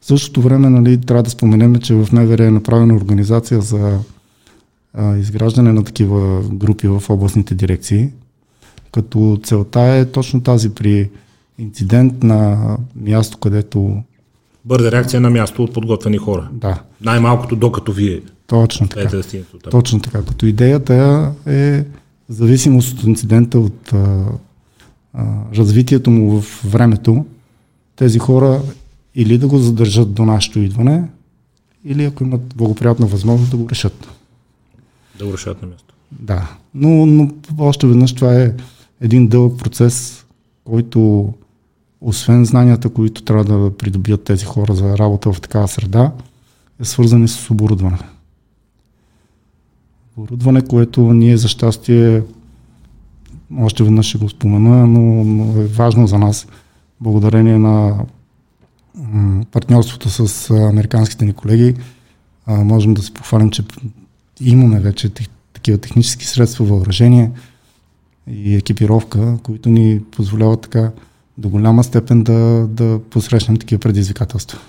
В същото време нали, трябва да споменем, че в МВР е направена организация за а, изграждане на такива групи в областните дирекции, като целта е точно тази при инцидент на място, където Бърза реакция на място от подготвени хора. да, Най-малкото докато вие точно така. да. Точно така. Като идеята е в зависимост от инцидента, от а, а, развитието му в времето, тези хора или да го задържат до нашето идване, или ако имат благоприятна възможност да го решат. Да го решат на място. Да, но, но още веднъж това е един дълъг процес, който освен знанията, които трябва да придобият тези хора за работа в такава среда, е свързан с оборудване. Оборудване, което ние за щастие, още веднъж ще го спомена, но, но е важно за нас, благодарение на партньорството с американските ни колеги, можем да се похвалим, че имаме вече такива технически средства, въоръжение и екипировка, които ни позволяват така до голяма степен да, да посрещнем такива предизвикателства.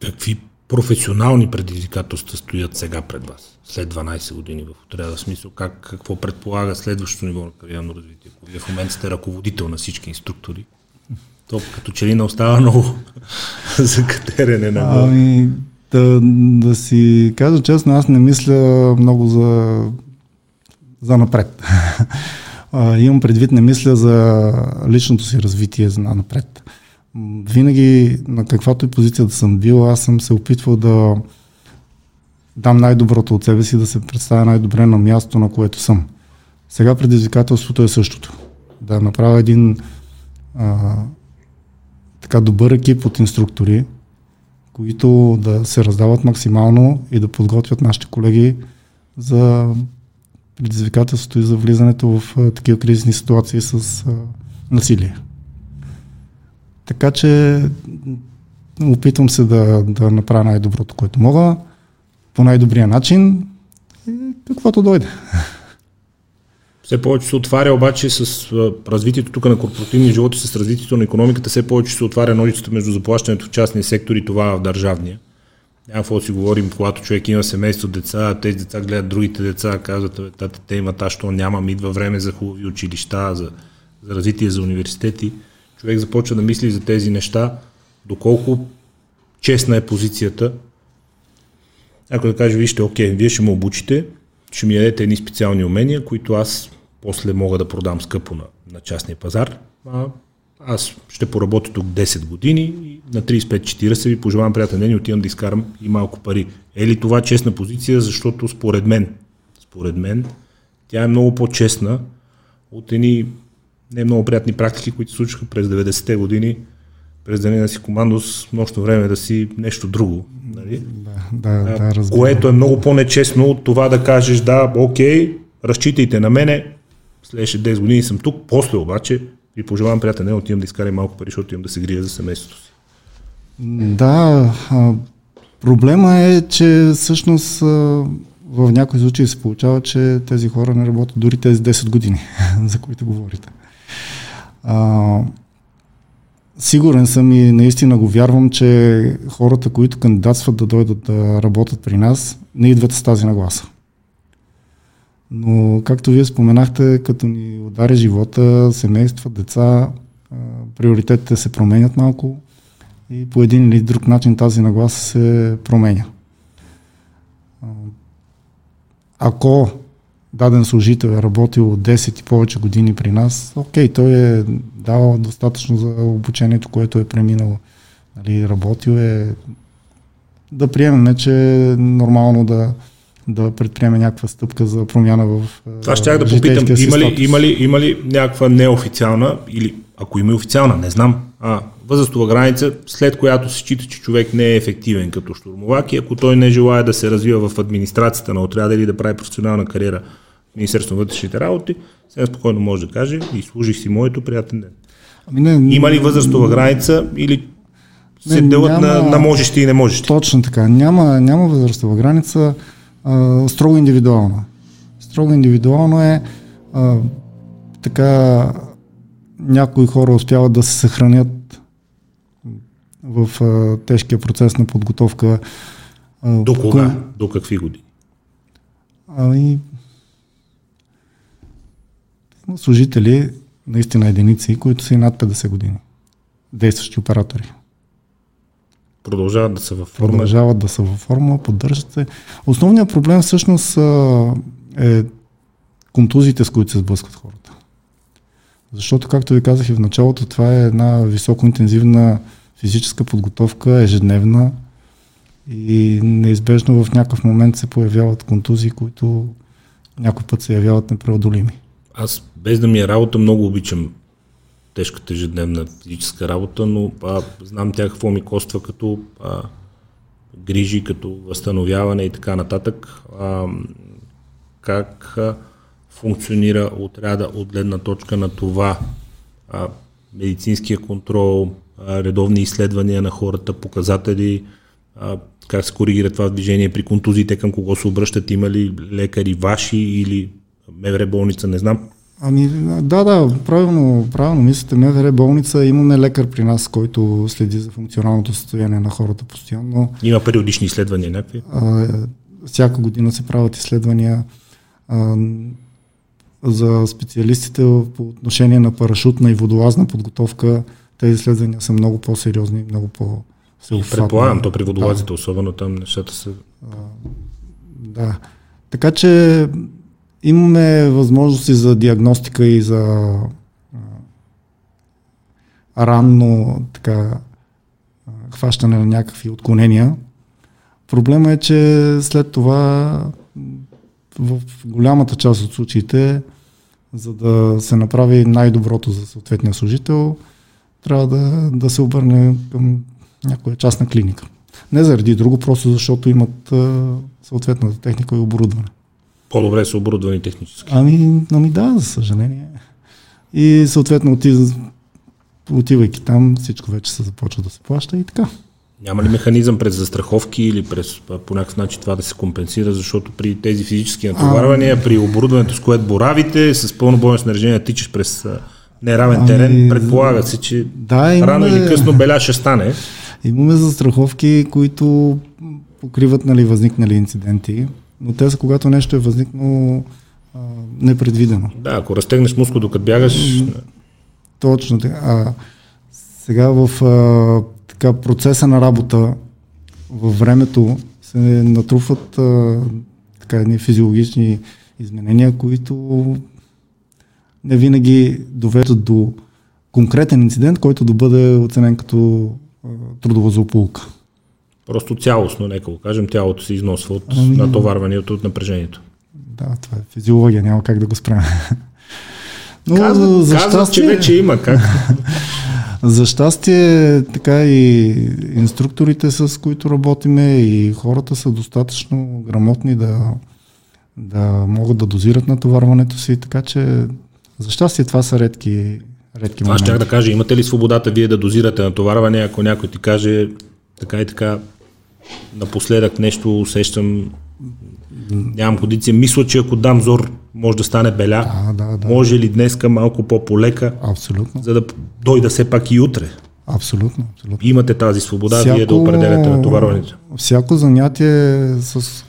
Какви професионални предизвикателства стоят сега пред вас, след 12 години в отряда? Смисъл, как, какво предполага следващото ниво на кариерно развитие? Ако вие в момента сте ръководител на всички инструктори, то като че ли не остава много за катерене на Ами, да, да си кажа честно, аз не мисля много за, за напред. а, имам предвид, не мисля за личното си развитие за напред. Винаги на каквато и позиция да съм бил, аз съм се опитвал да дам най-доброто от себе си, да се представя най-добре на място, на което съм. Сега предизвикателството е същото. Да направя един а, така добър екип от инструктори, които да се раздават максимално и да подготвят нашите колеги за предизвикателството и за влизането в такива кризисни ситуации с насилие. Така че опитвам се да, да направя най-доброто, което мога, по най-добрия начин и каквото дойде. Все повече се отваря обаче с развитието тук на корпоративния живот и с развитието на економиката, все повече се отваря ножицата между заплащането в частния сектор и това в държавния. Няма какво да си говорим, когато човек има семейство, деца, тези деца гледат другите деца, казват, тате, те имат, аз що нямам, идва време за хубави училища, за, за развитие, за университети. Човек започва да мисли за тези неща, доколко честна е позицията. Ако да каже, вижте, окей, вие ще ме обучите, ще ми дадете едни специални умения, които аз после мога да продам скъпо на, на частния пазар. А, аз ще поработя тук 10 години и на 35-40 ви пожелавам приятен ден и отивам да изкарам и малко пари. Е ли това честна позиция, защото според мен, според мен, тя е много по-честна от едни не много приятни практики, които се случиха през 90-те години, през деня си командос, нощно време да си нещо друго. Нали? Да, да, да, разбира. Което е много по-нечестно от това да кажеш, да, окей, разчитайте на мене, следващите 10 години съм тук, после обаче ви пожелавам приятен ден, отивам да изкарам малко пари, защото имам да се грия за семейството си. Да, проблема е, че всъщност в някои случаи се получава, че тези хора не работят дори тези 10 години, за които говорите. А, сигурен съм и наистина го вярвам, че хората, които кандидатстват да дойдат да работят при нас, не идват с тази нагласа. Но, както вие споменахте, като ни удари живота, семейства, деца, приоритетите се променят малко и по един или друг начин тази нагласа се променя. Ако даден служител е работил 10 и повече години при нас, окей, той е дал достатъчно за обучението, което е преминало. Нали, работил е да приемем, че е нормално да, да предприеме някаква стъпка за промяна в Това ще да попитам, има ли, има, ли, има ли някаква неофициална или ако има и официална, не знам, а, възрастова граница, след която се счита, че човек не е ефективен като штурмовак и ако той не желая да се развива в администрацията на отряда или да прави професионална кариера в Министерство на вътрешните работи, сега спокойно може да каже и служих си моето приятен ден. Ами не, има ли възрастова граница или се делят на, на можещи и не можещи? Точно така. Няма, няма възрастова граница. А, строго индивидуална. Строго индивидуално е а, така някои хора успяват да се съхранят в а, тежкия процес на подготовка. А, До кога? Кой... До какви години? Ами, служители, наистина единици, които са и над 50 години. Действащи оператори. Продължават да са във форма. Продължават да са във форма, поддържат се. Основният проблем всъщност е контузиите, с които се сблъскват хората. Защото, както ви казах и в началото, това е една високоинтензивна физическа подготовка, ежедневна и неизбежно в някакъв момент се появяват контузии, които някой път се явяват непреодолими. Аз без да ми е работа много обичам тежката ежедневна физическа работа, но а, знам тя какво ми коства като а, грижи, като възстановяване и така нататък. А, как а, функционира отряда от гледна точка на това а, медицинския контрол, а, редовни изследвания на хората, показатели, а, как се коригира това движение при контузиите, към кого се обръщат, има ли лекари ваши или МВР болница, не знам. Ами, да, да, правилно, правилно мислите. МВР болница, имаме лекар при нас, който следи за функционалното състояние на хората постоянно. Има периодични изследвания някакви? А, всяка година се правят изследвания а, за специалистите по отношение на парашутна и водолазна подготовка. Тези изследвания са много по-сериозни, много по Предполагам, то при водолазите, да. особено там нещата са... А, да. Така че Имаме възможности за диагностика и за ранно така, хващане на някакви отклонения. Проблема е, че след това в голямата част от случаите, за да се направи най-доброто за съответния служител, трябва да, да се обърне към някоя частна клиника. Не заради друго, просто защото имат съответната техника и оборудване. По-добре са оборудвани технически. Ами, ами да, за съжаление. И съответно отивайки там, всичко вече се започва да се плаща и така. Няма ли механизъм през застраховки или през по някакъв начин това да се компенсира, защото при тези физически натоварвания, а... при оборудването, с което боравите, с пълно бойно снаряжение тичаш през неравен ами... терен, предполага се, че да, имаме... рано или късно беля ще стане. Имаме застраховки, които покриват нали, възникнали инциденти но те са когато нещо е възникнало а, непредвидено. Да, ако разтегнеш мускул докато бягаш. Точно така. А, сега в а, така, процеса на работа във времето се натрупват а, така, едни физиологични изменения, които не винаги довеждат до конкретен инцидент, който да бъде оценен като а, трудова злополука. Просто цялостно, нека го кажем, тялото се износва от ами... натоварването, от напрежението. Да, това е физиология, няма как да го спрем. Но казват, за казват, щастие, че вече има как. за щастие, така и инструкторите, с които работиме, и хората са достатъчно грамотни да, да могат да дозират натоварването си, така че за щастие това са редки, редки Това ще да кажа, имате ли свободата вие да дозирате натоварване, ако някой ти каже така и така напоследък нещо усещам, нямам кондиция. Мисля, че ако дам зор, може да стане беля. Да, да, да. Може ли днеска малко по-полека? Абсолютно. За да дойда все пак и утре. Абсолютно, абсолютно. Имате тази свобода, всяко, вие да определяте натоварването. Всяко занятие с,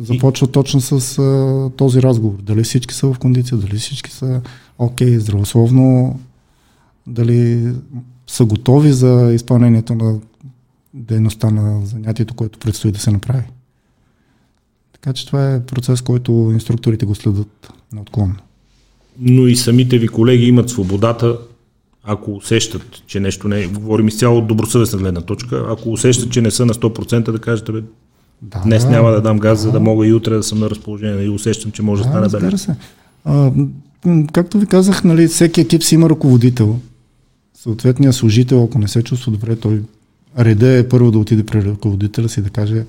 започва и... точно с а, този разговор. Дали всички са в кондиция, дали всички са окей, okay, здравословно, дали са готови за изпълнението на дейността на занятието, което предстои да се направи. Така че това е процес, който инструкторите го следят неотклонно. Но и самите ви колеги имат свободата, ако усещат, че нещо не е, говорим изцяло от добросъвестна гледна точка, ако усещат, че не са на 100%, да кажете, бе, да, днес да, няма да дам газ, да. за да мога и утре да съм на разположение и усещам, че може да, да стане беле. се. А, както ви казах, нали, всеки екип си има ръководител. Съответният служител, ако не се чувства добре, той реда е първо да отиде при ръководителя си да каже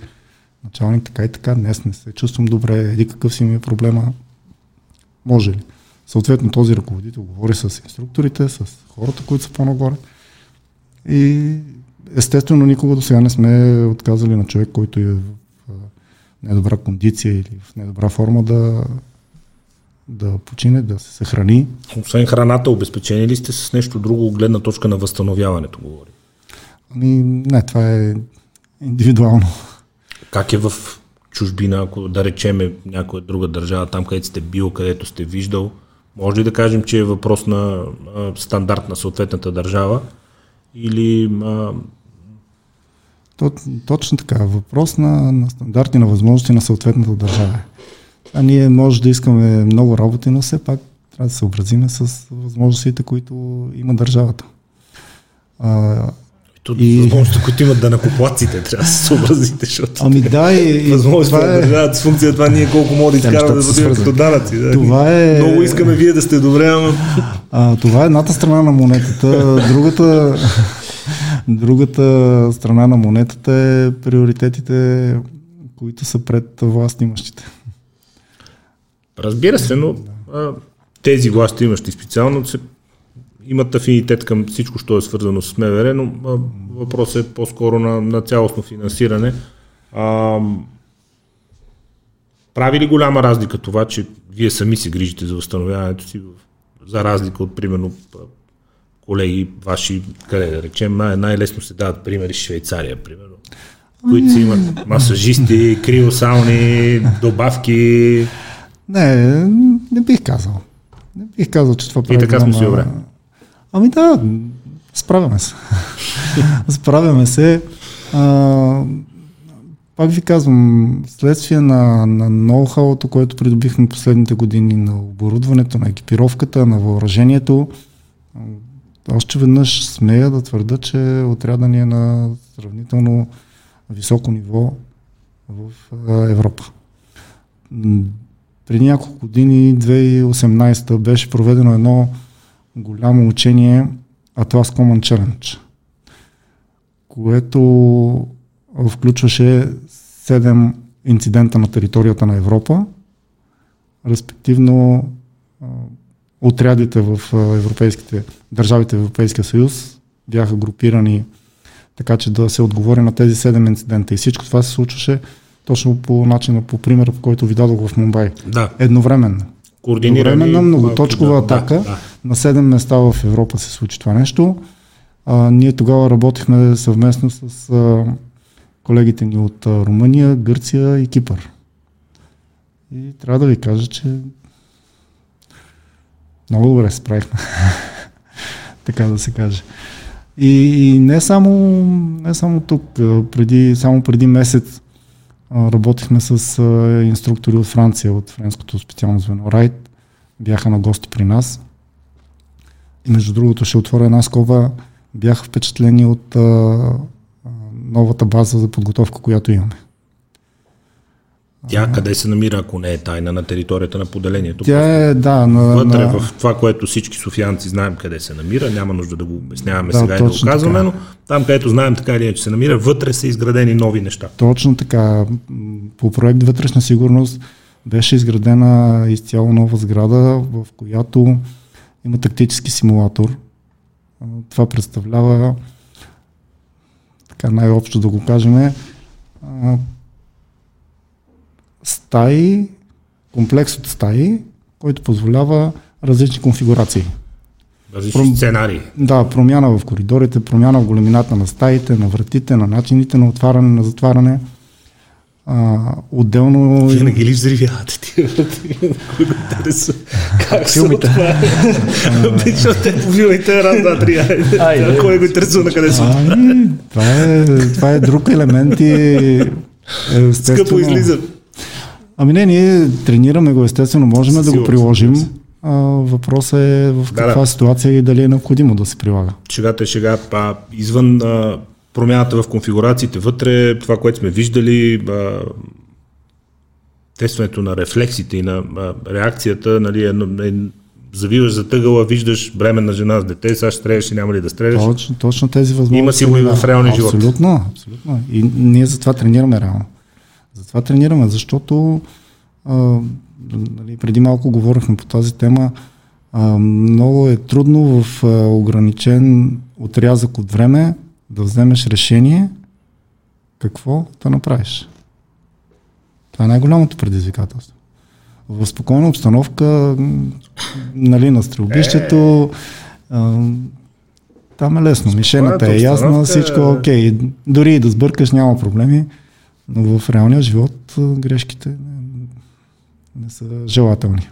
началник така и така, днес не се чувствам добре, еди какъв си ми е проблема, може ли? Съответно този ръководител говори с инструкторите, с хората, които са по-нагоре и естествено никога до сега не сме отказали на човек, който е в недобра кондиция или в недобра форма да, да почине, да се съхрани. Освен храната, обезпечени ли сте с нещо друго, гледна точка на възстановяването, говори? Ами, не, това е индивидуално. Как е в чужбина, ако да речеме някоя друга държава, там където сте бил, където сте виждал, може ли да кажем, че е въпрос на а, стандарт на съответната държава или а... Точно така. Въпрос на, на стандарти на възможности на съответната държава. А ние може да искаме много работи, но все пак трябва да се съобразиме с възможностите, които има държавата. А, и... Възможностите, които имат да накоплаците, трябва да се съобразите, защото... Ами да, и... Възможностите на е... с функция това ние колко може да изкараме да бъдем като данъци. Да. Това е... Много искаме вие да сте добре, ама... А, това е едната страна на монетата. Другата, другата страна на монетата е приоритетите, които са пред власт имащите. Разбира се, но тези власти имащи специално се имат афинитет към всичко, що е свързано с МВР, но въпросът е по-скоро на, на цялостно финансиране. А, прави ли голяма разлика това, че вие сами се грижите за възстановяването си, за разлика от, примерно, колеги ваши, къде да речем, най- най-лесно се дават примери Швейцария, примерно, които си имат масажисти, криосауни, добавки. Не, не бих казал. Не бих казал, че това прави. И така сме си добре. Ами да, справяме се. справяме се. А, пак ви казвам, следствие на, на ноу-хауто, което придобихме последните години на оборудването, на екипировката, на въоръжението, още веднъж смея да твърда, че отряда ни е на сравнително високо ниво в Европа. Преди няколко години, 2018 беше проведено едно голямо учение Atlas Common Challenge, което включваше 7 инцидента на територията на Европа, респективно отрядите в европейските държавите в Европейския съюз бяха групирани така, че да се отговори на тези 7 инцидента. И всичко това се случваше точно по начина, по примера, в който ви дадох в Мумбай. Да. Едновременно. Координирана многоточкова да, атака. Да, да. На 7 места в Европа се случи това нещо. А, ние тогава работихме съвместно с а, колегите ни от а, Румъния, Гърция и Кипър. И трябва да ви кажа, че много добре справихме. така да се каже. И, и не, само, не само тук, преди, само преди месец Работихме с инструктори от Франция, от френското специално звено Райт. Бяха на гости при нас. Между другото ще отворя една скоба. Бяха впечатлени от а, новата база за подготовка, която имаме. Тя къде се намира, ако не е тайна, на територията на поделението? Тя е, да. На, вътре на... в това, което всички софиянци знаем къде се намира, няма нужда да го обясняваме да, сега и да го казваме, но там, където знаем така или иначе се намира, вътре са изградени нови неща. Точно така. По проект Вътрешна сигурност беше изградена изцяло нова сграда, в която има тактически симулатор. Това представлява, така най-общо да го кажем, стаи, комплекс от стаи, който позволява различни конфигурации. Различни Пром... сценарии. Да, промяна в коридорите, промяна в големината на стаите, на вратите, на начините на отваряне, на затваряне. А, отделно... Вие не ги ли взривявате тия врати? Как се отваря? Защото те повивайте раз, два, три. Кой го интересува на къде са? Това е, това е друг елемент и Скъпо излиза. Ами не, ние тренираме го, естествено, можем да го приложим. А, въпросът е в каква да, да. ситуация и дали е необходимо да се прилага. Шегата е шега. А, извън а, промяната в конфигурациите вътре, това, което сме виждали, тестването на рефлексите и на реакцията, нали, е, е, завиваш за тъгъла, виждаш бременна жена с дете, сега ще стреляш и няма ли да стреляш. Точно, точно тези възможности. Има си го и в реалния живот. Абсолютно, абсолютно. И ние затова тренираме реално. Затова тренираме, защото а, нали, преди малко говорихме по тази тема. А, много е трудно в а, ограничен отрязък от време да вземеш решение какво да направиш. Това е най-голямото предизвикателство. В спокойна обстановка, нали, на стрелбището, а, там е лесно. Мишената е ясна, всичко е окей. Дори и да сбъркаш, няма проблеми. Но в реалния живот грешките не, са желателни.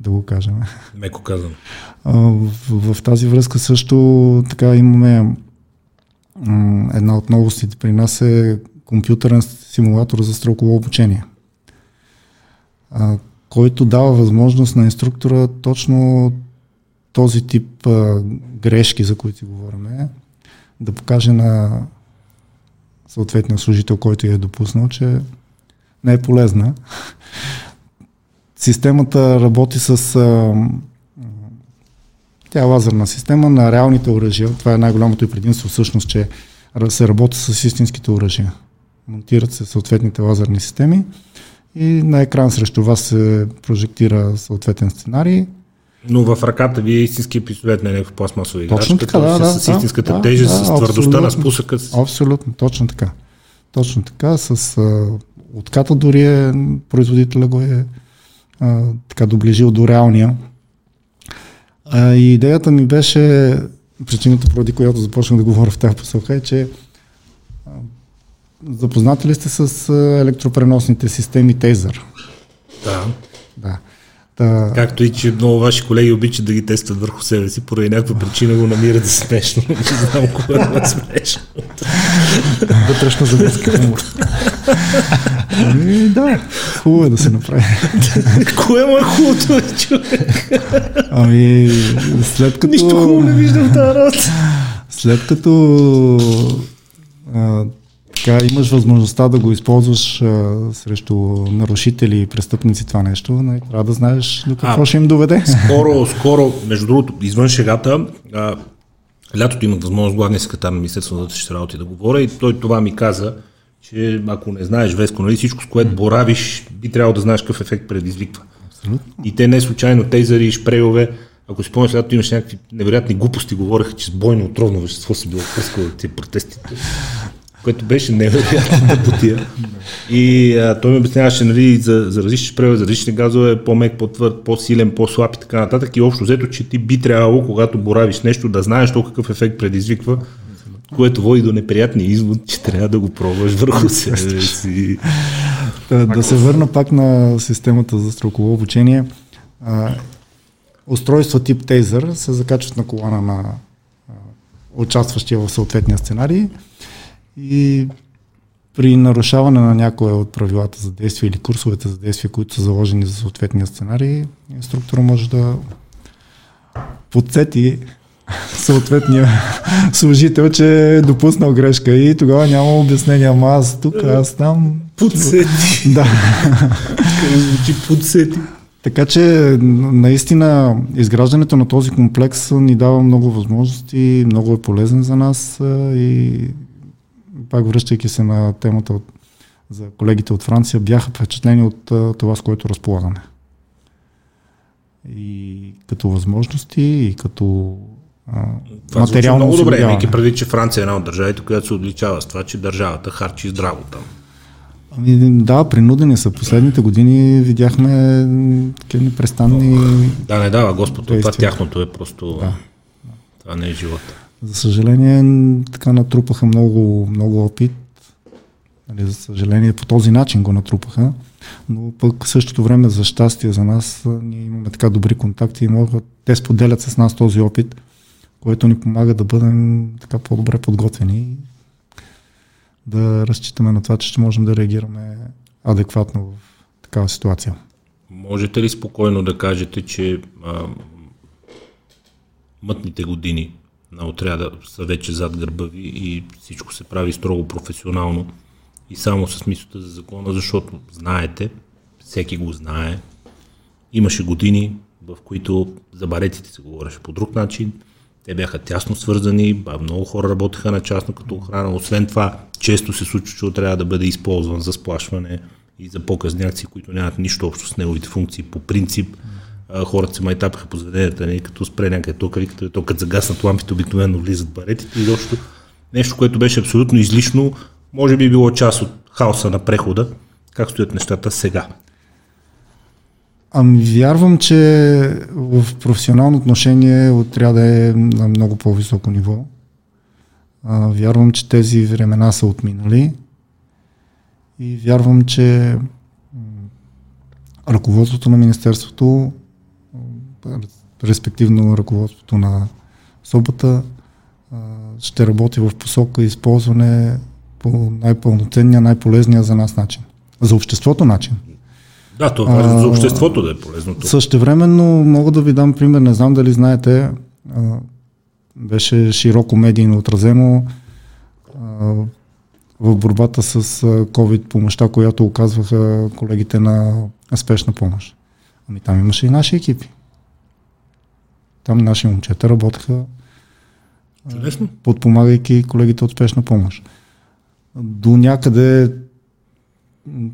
Да го кажем. Меко казвам. В, в, в тази връзка също така имаме една от новостите при нас е компютърен симулатор за стрелково обучение, който дава възможност на инструктора точно този тип грешки, за които си говорим, да покаже на съответния служител, който е допуснал, че не е полезна. Системата работи с тя е лазерна система на реалните оръжия. Това е най-голямото и предимство всъщност, че се работи с истинските оръжия. Монтират се съответните лазерни системи и на екран срещу вас се прожектира съответен сценарий. Но в ръката ви е истински пистолет, не е някакъв пластмасов играч. Точно така, да, да, с истинската да, тежест, да, с твърдостта на спусъка. Абсолютно, точно така. Точно така, с а, отката дори е, производителя го е а, така доближил до реалния. А, и идеята ми беше, причината, поради която започнах да говоря в тази посока е, че запознати ли сте с електропреносните системи Taser? Да. Да. Та... Както и, че много ваши колеги обичат да ги тестват върху себе си, поради някаква причина го намират смешно. Не знам кое е смешно. Вътрешно завърска хумор. Ами, да, хубаво е да се направи. Кое му е хубавото, човек? Ами, след като... Нищо хубаво не виждам тази работа. След като а, така имаш възможността да го използваш а, срещу нарушители и престъпници това нещо, не, нали, трябва да знаеш до какво а, ще им доведе. Скоро, скоро, между другото, извън шегата, а, лятото имах възможност главния секретар на Министерството на вътрешните работи да говоря и той това ми каза, че ако не знаеш Веско, нали, всичко с което боравиш, би трябвало да знаеш какъв ефект предизвиква. Абсолютно. И те не случайно тейзъри шпрейове, ако си спомняш, лято имаш някакви невероятни глупости, говореха, че с бойно отровно вещество си било пръскало тези протестите което беше невероятна бутия. И а, той ми обясняваше нали, за, за различни шпреве, за различни газове, по-мек, по-твърд, по-силен, по-слаб и така нататък. И общо взето, че ти би трябвало, когато боравиш нещо, да знаеш то какъв ефект предизвиква, което води до неприятния извод, че трябва да го пробваш върху себе си. Да, да се върна пак на системата за строково обучение. А, устройства тип Taser се закачват на колана на а, участващия в съответния сценарий и при нарушаване на някоя от правилата за действие или курсовете за действие, които са заложени за съответния сценарий, инструктора може да подсети съответния служител, че е допуснал грешка и тогава няма обяснение, ама аз тук, аз там... Подсети. Да. звучи подсети. Така че наистина изграждането на този комплекс ни дава много възможности, много е полезен за нас и пак връщайки се на темата от, за колегите от Франция, бяха впечатлени от това, с което разполагаме. И като възможности, и като това материално много добре, имайки преди, че Франция е една от държавите, която се отличава с това, че държавата харчи здраво там. Ами, да, принудени са. Последните години видяхме такива непрестанни. Да, не дава Господ, това тяхното е просто. Да. Това не е живота. За съжаление, така натрупаха много, много опит. Нали, за съжаление, по този начин го натрупаха. Но пък в същото време, за щастие за нас, ние имаме така добри контакти и могат, те споделят с нас този опит, което ни помага да бъдем така по-добре подготвени да разчитаме на това, че ще можем да реагираме адекватно в такава ситуация. Можете ли спокойно да кажете, че а, мътните години на отряда са вече зад гърба ви и всичко се прави строго професионално и само с мислята за закона, защото знаете, всеки го знае. Имаше години, в които за баретите се говореше по друг начин, те бяха тясно свързани, много хора работеха на частно като охрана. Освен това, често се случва, че трябва да бъде използван за сплашване и за показни акции, които нямат нищо общо с неговите функции по принцип хората се майтапаха по заведенията, не, като спре някъде тока, и като, то, като загаснат лампите, обикновено влизат баретите и защото нещо, което беше абсолютно излишно, може би било част от хаоса на прехода, как стоят нещата сега. Ами вярвам, че в професионално отношение отряда е на много по-високо ниво. А, вярвам, че тези времена са отминали и вярвам, че ръководството на Министерството респективно ръководството на СОБата, ще работи в посока използване по най-пълноценния, най-полезния за нас начин. За обществото начин. Да, това е важно за обществото да е полезно. Същевременно мога да ви дам пример, не знам дали знаете, а, беше широко медийно отразено а, в борбата с COVID помощта, която оказваха колегите на спешна помощ. Ами там имаше и наши екипи. Там наши момчета работеха Чудесно. подпомагайки колегите от спешна помощ. До някъде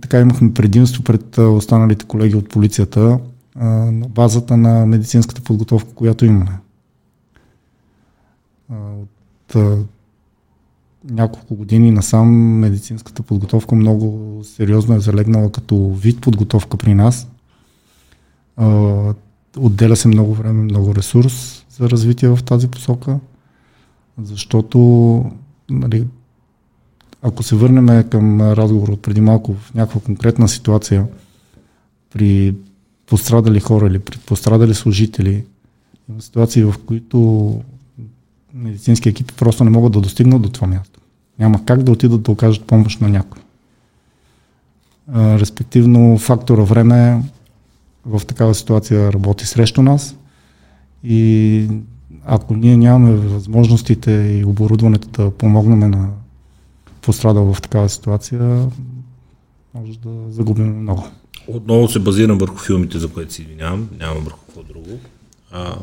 така имахме предимство пред останалите колеги от полицията на базата на медицинската подготовка, която имаме. От няколко години насам медицинската подготовка много сериозно е залегнала като вид подготовка при нас. Отделя се много време, много ресурс за развитие в тази посока, защото нали, ако се върнем към разговор от преди малко в някаква конкретна ситуация при пострадали хора или при пострадали служители, има ситуации, в които медицински екипи просто не могат да достигнат до това място. Няма как да отидат да окажат помощ на някой. Респективно фактора време в такава ситуация работи срещу нас и ако ние нямаме възможностите и оборудването да помогнем на пострадал в такава ситуация, може да загубим много. Отново се базирам върху филмите, за което си извинявам, нямам върху какво друго. А,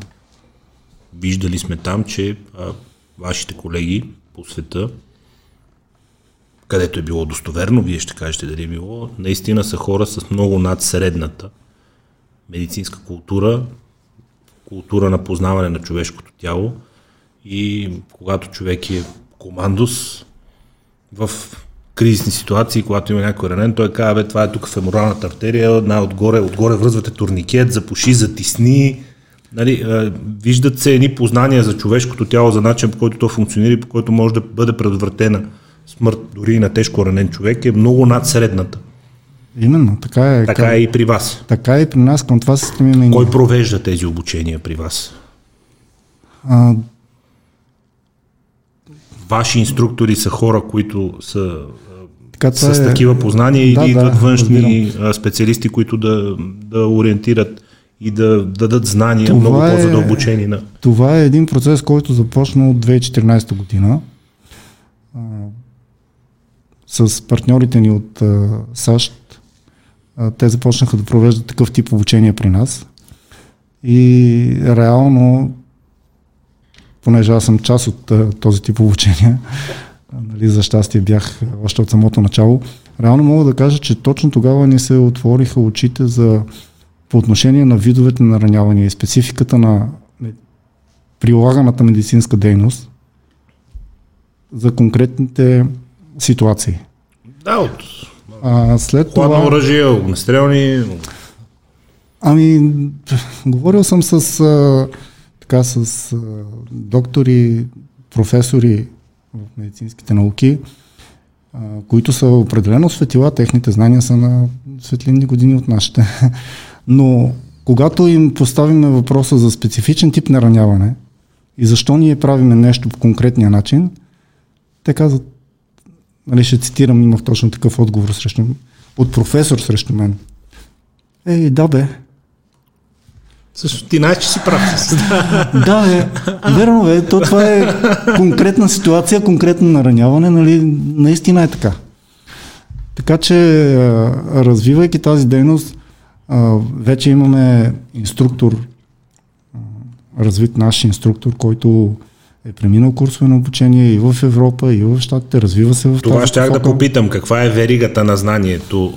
виждали сме там, че а, вашите колеги по света, където е било достоверно, вие ще кажете дали е било, наистина са хора с много над средната медицинска култура, култура на познаване на човешкото тяло и когато човек е командос, в кризисни ситуации, когато има някой ранен, той казва, бе, това е тук феморалната артерия, най-отгоре, отгоре връзвате турникет, запуши, затисни. Нали, виждат се едни познания за човешкото тяло, за начин по който то функционира и по който може да бъде предотвратена смърт дори и на тежко ранен човек, е много над средната. Именно, така е. Така е и при вас. Така е и при нас, към това се стремим. Кой провежда тези обучения при вас? А, ваши инструктори са хора, които са така, с е... такива познания да, или идват да, външни разбирам. специалисти, които да, да ориентират и да дадат знания това много е, по-задълбочени. На... Това е един процес, който започна от 2014 година а, с партньорите ни от а, САЩ. А, те започнаха да провеждат такъв тип обучение при нас. И реално понеже аз съм част от този тип обучения, нали, за щастие бях още от самото начало, реално мога да кажа, че точно тогава ни се отвориха очите за по отношение на видовете на ранявания и спецификата на прилаганата медицинска дейност за конкретните ситуации. Да, от а, след хладно това... оръжие, огнестрелни... Ами, говорил съм с а, така с а, доктори, професори в медицинските науки, а, които са определено светила, техните знания са на светлинни години от нашите. Но когато им поставиме въпроса за специфичен тип нараняване и защо ние правиме нещо по конкретния начин, те казват, нали ще цитирам, имах точно такъв отговор срещу, от професор срещу мен. Ей, да бе, също ти знаеш, че си прав. да, е, верно е. То това е конкретна ситуация, конкретно нараняване, нали, наистина е така. Така че, развивайки тази дейност, вече имаме инструктор, развит наш инструктор, който е преминал курсове на обучение и в Европа, и в Штатите, развива се в Това ще да попитам, каква е веригата на знанието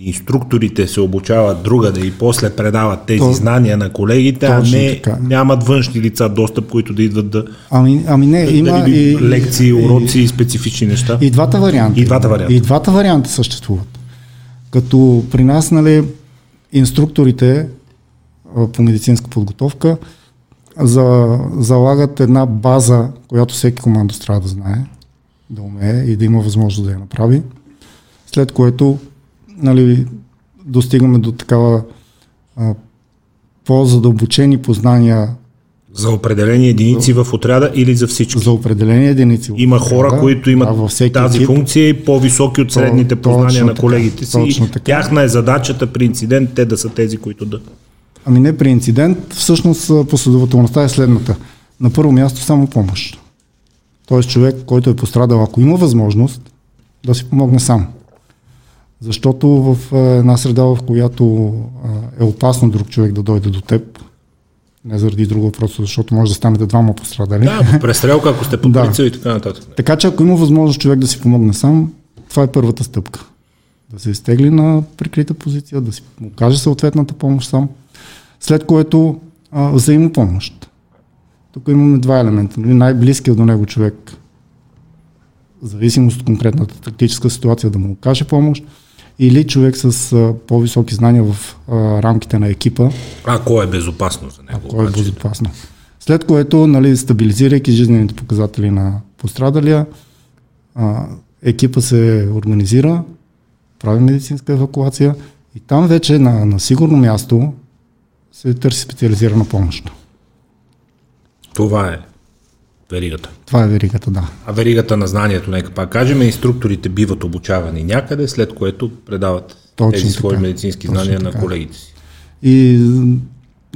инструкторите се обучават другаде и после предават тези То, знания на колегите, а не така. нямат външни лица достъп, които да идват да... Ами, ами не, да, има да, и... Лекции, уроци и, и специфични неща. И двата варианта. И двата варианта. И двата варианта съществуват. Като при нас, нали, инструкторите по медицинска подготовка за, залагат една база, която всеки командос трябва да знае, да умее и да има възможност да я направи. След което нали, достигаме до такава а, по-задълбочени познания За определени единици в отряда или за всички? За определени единици. Има хора, да, които имат да, тази екип, функция и по-високи от средните то, познания на колегите си. Точно така. Тяхна е задачата при инцидент те да са тези, които да. Ами не при инцидент, всъщност последователността е следната. На първо място само помощ. Тоест човек, който е пострадал, ако има възможност, да си помогне сам. Защото в една среда, в която е опасно друг човек да дойде до теб, не заради друго въпрос, защото може да станете двама пострадали. Да, престрелка, ако сте по да. и така нататък. Така че ако има възможност човек да си помогне сам, това е първата стъпка. Да се изтегли на прикрита позиция, да си му каже съответната помощ сам, след което а, взаимопомощ. Тук имаме два елемента. Нали, най-близкият до него човек, в зависимост от конкретната тактическа ситуация, да му окаже помощ, или човек с а, по-високи знания в а, рамките на екипа. Ако е безопасно за него. Ако е безопасно. След което, нали, стабилизирайки жизнените показатели на пострадалия, а, екипа се организира, прави медицинска евакуация и там вече на, на сигурно място се търси специализирана помощ. Това е веригата. Това е веригата, да. А веригата на знанието, нека пак кажем, инструкторите биват обучавани някъде, след което предават Точно тези така. свои медицински Точно знания така. на колегите си. И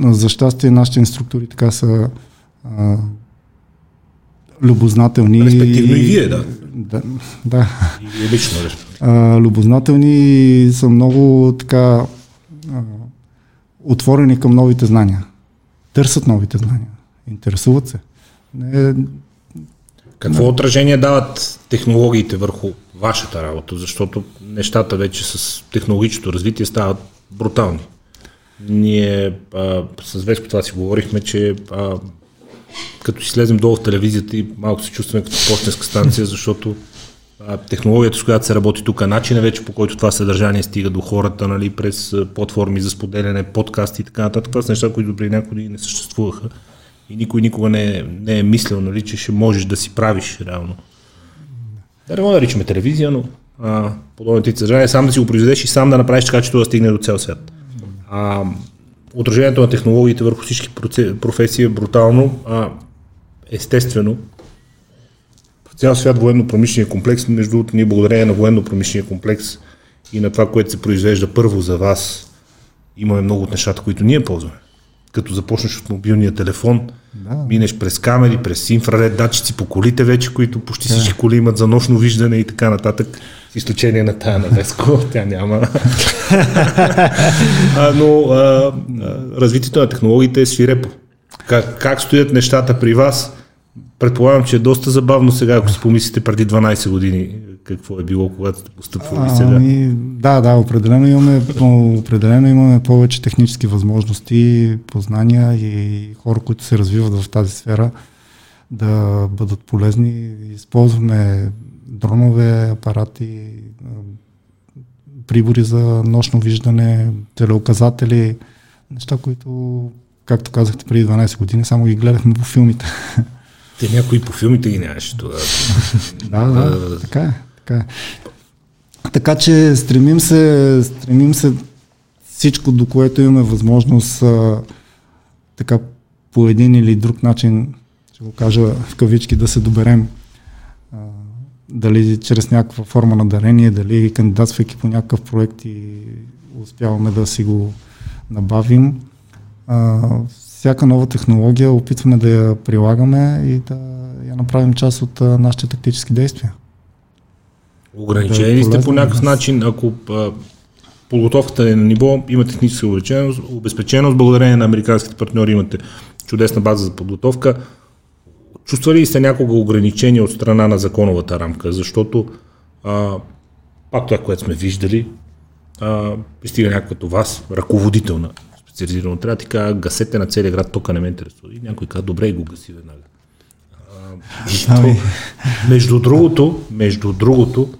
за щастие нашите инструктори така са а, любознателни. Респективно и, и вие, да. Да. да. И лично, а, любознателни и са много така а, отворени към новите знания. Търсят новите знания. Интересуват се. Не, Какво не. отражение дават технологиите върху вашата работа? Защото нещата вече с технологичното развитие стават брутални. Ние а, с Веско това си говорихме, че а, като си слезем долу в телевизията и малко се чувстваме като почтенска станция, защото а, технологията, с която се работи тук, начина вече по който това съдържание стига до хората, нали, през платформи за споделяне, подкасти и така нататък, това са неща, които при някои не съществуваха и никой никога не е, не е мислил, нали, че ще можеш да си правиш реално. Да не го наричаме телевизия, но а, подобен тип съдържание, сам да си го произведеш и сам да направиш така, че това да стигне до цял свят. А, отражението на технологиите върху всички професии е брутално. А, естествено, в цял свят военно-промишления комплекс, между другото ние благодарение на военно-промишления комплекс и на това, което се произвежда първо за вас, имаме много от нещата, които ние ползваме като започнеш от мобилния телефон, да. минеш през камери, през инфраред датчици по колите вече, които почти да. всички коли имат за нощно виждане и така нататък. С изключение на тая на Веско, тя няма. а, но а, развитието на технологиите е свирепо. Как, как стоят нещата при вас? Предполагам, че е доста забавно сега, ако си помислите преди 12 години какво е било, когато сте постъпвали сега. Ами, да, да, определено имаме, определено имаме повече технически възможности, познания и хора, които се развиват в тази сфера да бъдат полезни. Използваме дронове, апарати, прибори за нощно виждане, телеоказатели, неща, които, както казахте преди 12 години, само ги гледахме по филмите. Те някои по филмите ги нямаше тогава. да, да, така е. Така, е. така че стремим се, стремим се всичко, до което имаме възможност а, така по един или друг начин, ще го кажа в кавички, да се доберем а, дали чрез някаква форма на дарение, дали кандидатствайки по някакъв проект и успяваме да си го набавим. А, всяка нова технология опитваме да я прилагаме и да я направим част от а, нашите тактически действия. Ограничени ли сте по някакъв начин, ако а, подготовката е на ниво, има техническа обезпеченост, благодарение на американските партньори имате чудесна база за подготовка. Чувствали ли сте някога ограничение от страна на законовата рамка? Защото а, пак това, което сме виждали, а, пристига някакъв като вас, ръководител на специализирано отряд и казва, гасете на целия град, тока не ме интересува. И някой казва, добре, и го гаси веднага. А, ами... между другото, между другото,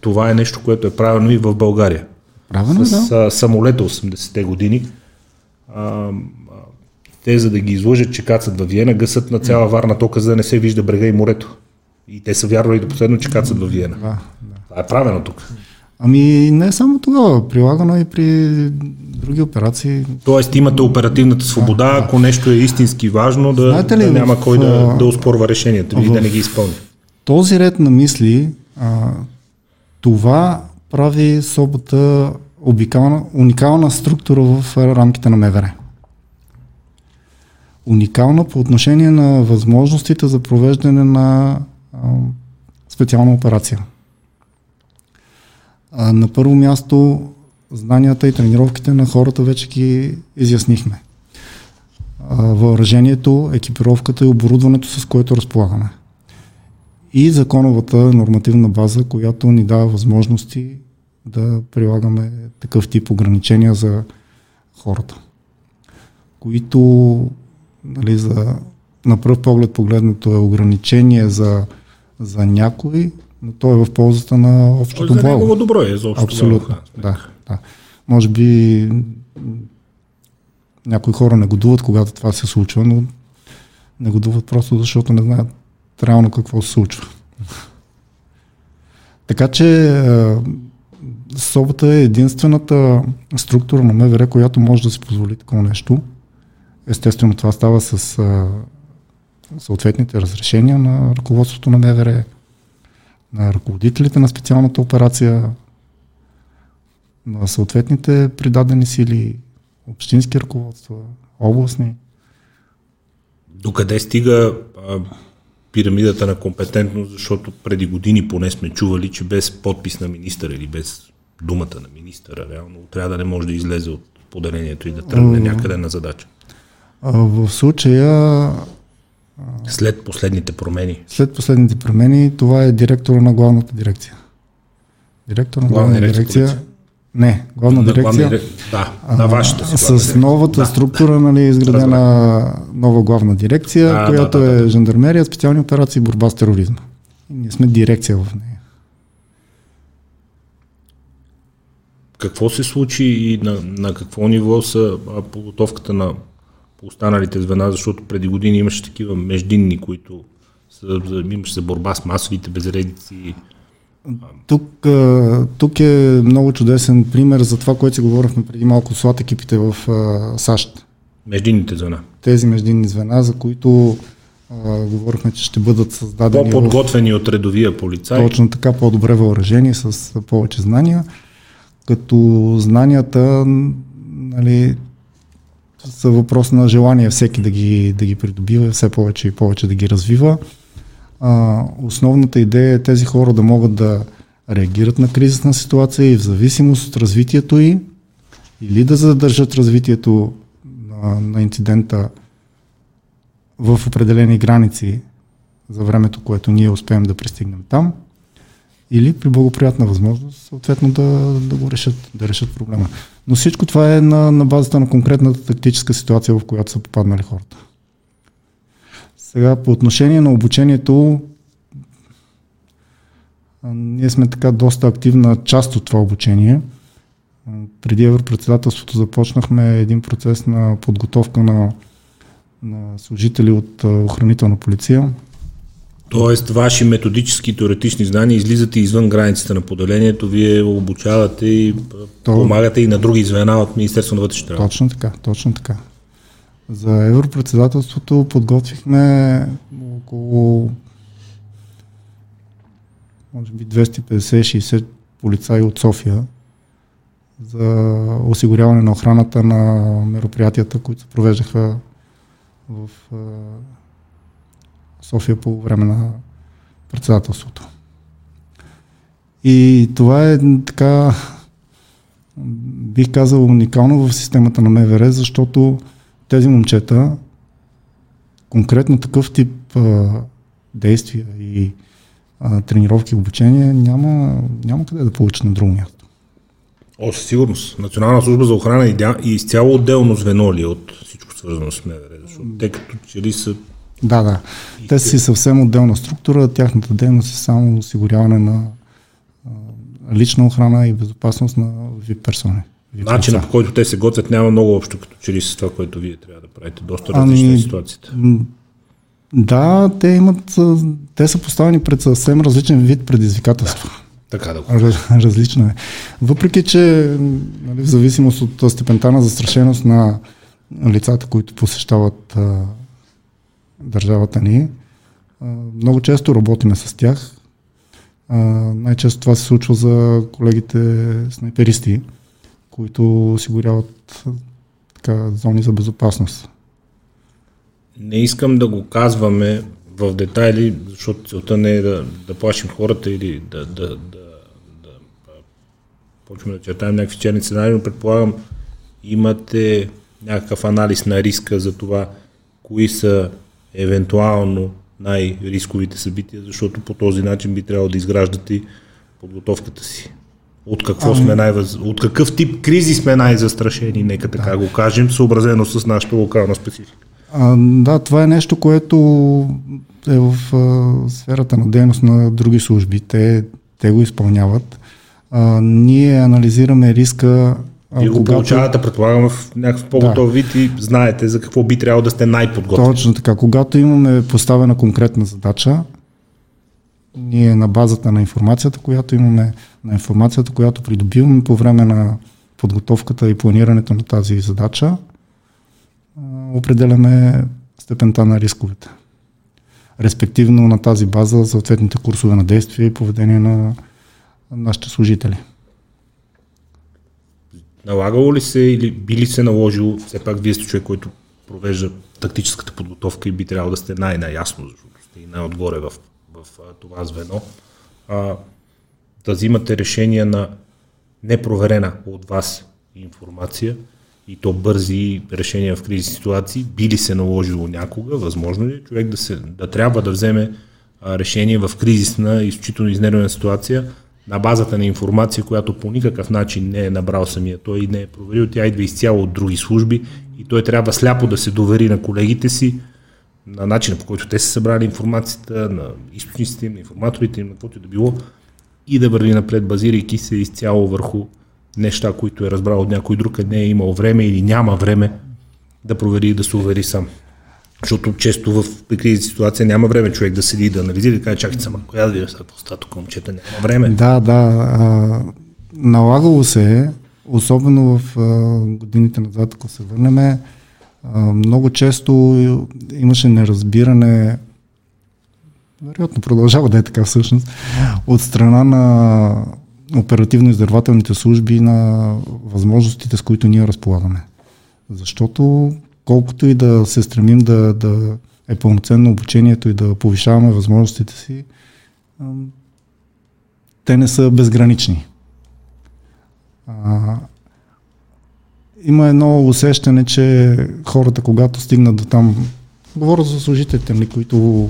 това е нещо, което е правено и в България. Правено, с да. самолета 80-те години. А, те, за да ги излъжат, че кацат във Виена, гъсат на цяла Варна тока, за да не се вижда брега и морето. И те са вярвали до последно, че кацат във Виена. Да, да. Това е правено тук. Ами не само тогава, прилагано и при други операции. Тоест имате оперативната свобода, да, ако нещо е истински важно, да, ли, да няма в, кой да, да успорва решенията ви да не ги изпълни. Този ред на мисли, а, това прави собота уникална, уникална структура в рамките на МВР. Уникална по отношение на възможностите за провеждане на а, специална операция. А, на първо място знанията и тренировките на хората вече ги изяснихме. А, въоръжението, екипировката и оборудването, с което разполагаме. И законовата нормативна база, която ни дава възможности да прилагаме такъв тип ограничения за хората, които нали, за, на пръв поглед погледнато е ограничение за, за някой, но то е в ползата на общото благо. За негово добро е, за общото Абсолютно, да, да. Може би някои хора не годуват, когато това се случва, но не годуват просто защото не знаят реално какво се случва. Така че СОБата е единствената структура на МВР, която може да си позволи такова нещо. Естествено, това става с съответните разрешения на ръководството на МВР, на ръководителите на специалната операция, на съответните придадени сили, общински ръководства, областни. Докъде стига а, пирамидата на компетентност, защото преди години поне сме чували, че без подпис на министър или без думата на министъра, реално трябва да не може да излезе от поделението и да тръгне някъде на задача. В случая след последните промени. След последните промени, това е директора на главната дирекция. Директор на главна, главна дирекция. дирекция не, главна на дирекция. Главна, да, на вашата си С дирекция. новата да. структура, нали, изградена нова главна дирекция, а, която да, да, да, е жандармерия, специални операции, борба с тероризма. И ние сме дирекция в нея. Какво се случи и на, на какво ниво са подготовката на по останалите звена, защото преди години имаше такива междинни, които са, имаше за борба с масовите безредици. Тук, тук е много чудесен пример за това, което си говорихме преди малко с екипите в САЩ. Междинните звена. Тези междинни звена, за които а, говорихме, че ще бъдат създадени. По-подготвени в... от редовия полицай. Точно така, по-добре въоръжени, с повече знания. Като знанията, нали, са въпрос на желание всеки да ги, да ги придобива, все повече и повече да ги развива. А, основната идея е тези хора да могат да реагират на кризисна ситуация и в зависимост от развитието й или да задържат развитието на, на инцидента в определени граници за времето, което ние успеем да пристигнем там, или при благоприятна възможност, съответно да, да го решат, да решат проблема. Но всичко това е на, на базата на конкретната тактическа ситуация, в която са попаднали хората. Сега по отношение на обучението, ние сме така доста активна част от това обучение. Преди Европредседателството започнахме един процес на подготовка на, на служители от охранителна полиция, Тоест, ваши методически теоретични знания излизат и извън границите на поделението, вие обучавате и То... помагате и на други звена от Министерство на вътрешните работи. Точно така, точно така. За Европредседателството подготвихме около може би 250-60 полицаи от София за осигуряване на охраната на мероприятията, които се провеждаха в София по време на председателството. И това е така, бих казал, уникално в системата на МВР, защото тези момчета, конкретно такъв тип а, действия и а, тренировки, обучение, няма, няма къде да получат на друго място. О, със сигурност. Национална служба за охрана и изцяло отделно звено ли е от всичко свързано с МВР? Защото те като че ли са да, да. Те си съвсем отделна структура, тяхната дейност е само осигуряване на лична охрана и безопасност на VIP персони. Начинът по който те се готвят няма много общо като че ли с това, което вие трябва да правите. Доста различна ами, е ситуацията. Да, те имат, те са поставени пред съвсем различен вид предизвикателства. Така да го Различно е. Въпреки, че нали, в зависимост от степента на застрашеност на лицата, които посещават а, държавата ни, много често работиме с тях. Най-често това се случва за колегите снайперисти, които осигуряват така, зони за безопасност. Не искам да го казваме в детайли, защото целта не е да, да плашим хората или да, да, да, да почваме да чертаем някакви черни сценарии, но предполагам имате някакъв анализ на риска за това, кои са евентуално най-рисковите събития, защото по този начин би трябвало да изграждате подготовката си. От какво ами... сме най от какъв тип кризи сме най-застрашени, нека така да. го кажем, съобразено с нашата локална специфика. А, да, това е нещо, което е в а, сферата на дейност на други служби. Те, те го изпълняват. А, ние анализираме риска. Вие го получавате, предполагам, в някакъв по-готов да. вид и знаете за какво би трябвало да сте най-подготвени. Точно така. Когато имаме поставена конкретна задача, ние на базата на информацията, която имаме, на информацията, която придобиваме по време на подготовката и планирането на тази задача, определяме степента на рисковете. Респективно на тази база съответните курсове на действие и поведение на нашите служители. Налагало ли се или би ли се наложило, все пак вие сте човек, който провежда тактическата подготовка и би трябвало да сте най-наясно, защото сте и най-отгоре в, в, това звено, а, да взимате решения на непроверена от вас информация и то бързи решения в кризи ситуации, би ли се наложило някога, възможно ли е човек да, се, да трябва да вземе решение в кризисна, изключително изнервена ситуация на базата на информация, която по никакъв начин не е набрал самия той и не е проверил. Тя идва изцяло от други служби и той трябва сляпо да се довери на колегите си, на начина по който те са събрали информацията, на източниците им, на информаторите им, на каквото и да било, и да върви напред, базирайки се изцяло върху неща, които е разбрал от някой друг, а не е имал време или няма време да провери и да се увери сам. Защото често в кризисна ситуация няма време човек да седи и да анализира и да каже, чакайте сама, коя да видя сега това тук, момчета, няма време. Да, да. А, налагало се е, особено в а, годините назад, ако се върнем, а, много често имаше неразбиране, вероятно продължава да е така всъщност, от страна на оперативно-издървателните служби на възможностите, с които ние разполагаме. Защото колкото и да се стремим да, да е пълноценно обучението и да повишаваме възможностите си, те не са безгранични. А, има едно усещане, че хората, когато стигнат до там, говоря за служителите, които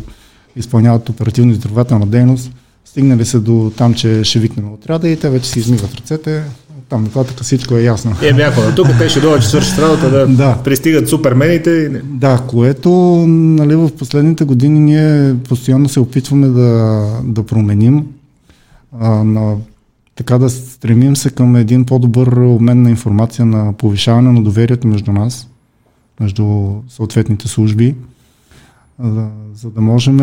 изпълняват оперативно издървателна дейност, Стигнали се до там, че ще викнем отряда и те вече си измиват ръцете. Там нататък всичко е ясно. Е, бяха на тук, те ще дойдат, че свършат работа, да, да пристигат супермените. Да, което нали, в последните години ние постоянно се опитваме да, да променим. А, на, така да стремим се към един по-добър обмен на информация, на повишаване на доверието между нас, между съответните служби, за, за да можем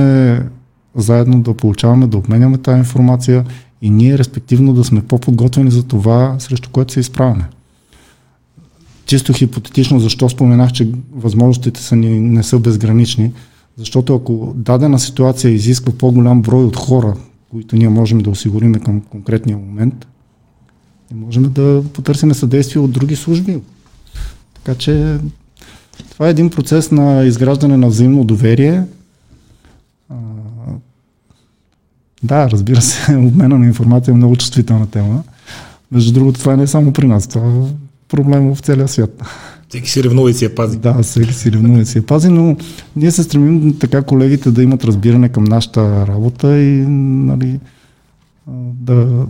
заедно да получаваме, да обменяме тази информация и ние респективно да сме по-подготвени за това, срещу което се изправяме. Чисто хипотетично, защо споменах, че възможностите са ни, не са безгранични, защото ако дадена ситуация изисква по-голям брой от хора, които ние можем да осигурим към конкретния момент, можем да потърсим съдействие от други служби. Така че това е един процес на изграждане на взаимно доверие, да, разбира се, обмена на информация е много чувствителна тема. Между другото, това не е само при нас, това е проблем в целия свят. Всеки си ревнува и си я пази. Да, всеки си ревнува и си я пази, но ние се стремим така колегите да имат разбиране към нашата работа и нали, да,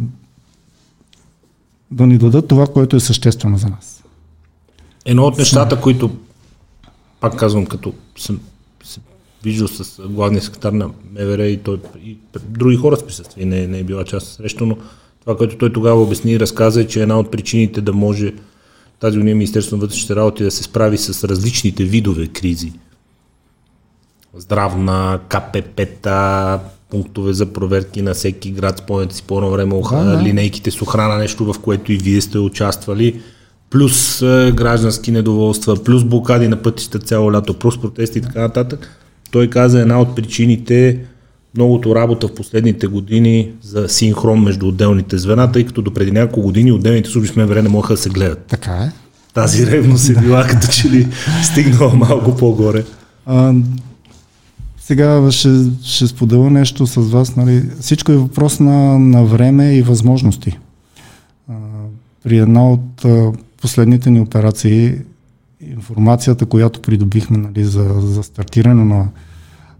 да ни дадат това, което е съществено за нас. Едно от нещата, които, пак казвам, като съм виждал с главния секретар на МВР и, той, и други хора с присъствие, не, не е била част срещу, но това, което той тогава обясни и разказа е, че една от причините да може тази година Министерство на вътрешните работи да се справи с различните видове кризи. Здравна, КПП-та, пунктове за проверки на всеки град, спомняте си по време Да, да. линейките с охрана, нещо в което и вие сте участвали, плюс е, граждански недоволства, плюс блокади на пътища цяло лято, плюс протести и така нататък. Той каза една от причините многото работа в последните години за синхрон между отделните звена, тъй като до преди няколко години отделните служби с МВР не могаха да се гледат. Така е. Тази ревност е била като че ли стигнала малко по-горе. А, сега ще, ще споделя нещо с вас. Нали. Всичко е въпрос на, на време и възможности. А, при една от а, последните ни операции, информацията, която придобихме нали, за, за стартиране на,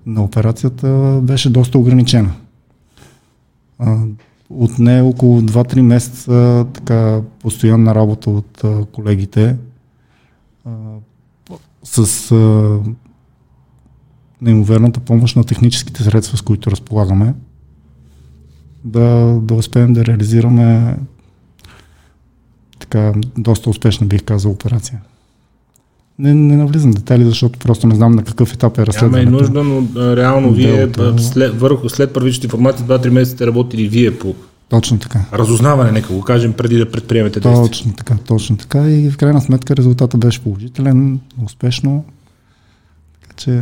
на операцията, беше доста ограничена. От не около 2-3 месеца така постоянна работа от колегите с неимоверната помощ на техническите средства, с които разполагаме, да, да успеем да реализираме така доста успешна, бих казал, операция. Не, не навлизам в детайли, защото просто не знам на какъв етап е Няма и разследването. нужда, но а, реално вие а, след, върху, след първичната информация 2-3 месеца работили вие по Точно така. разузнаване, нека го кажем, преди да предприемете действия. Точно така, точно така. И в крайна сметка резултатът беше положителен, успешно. Така че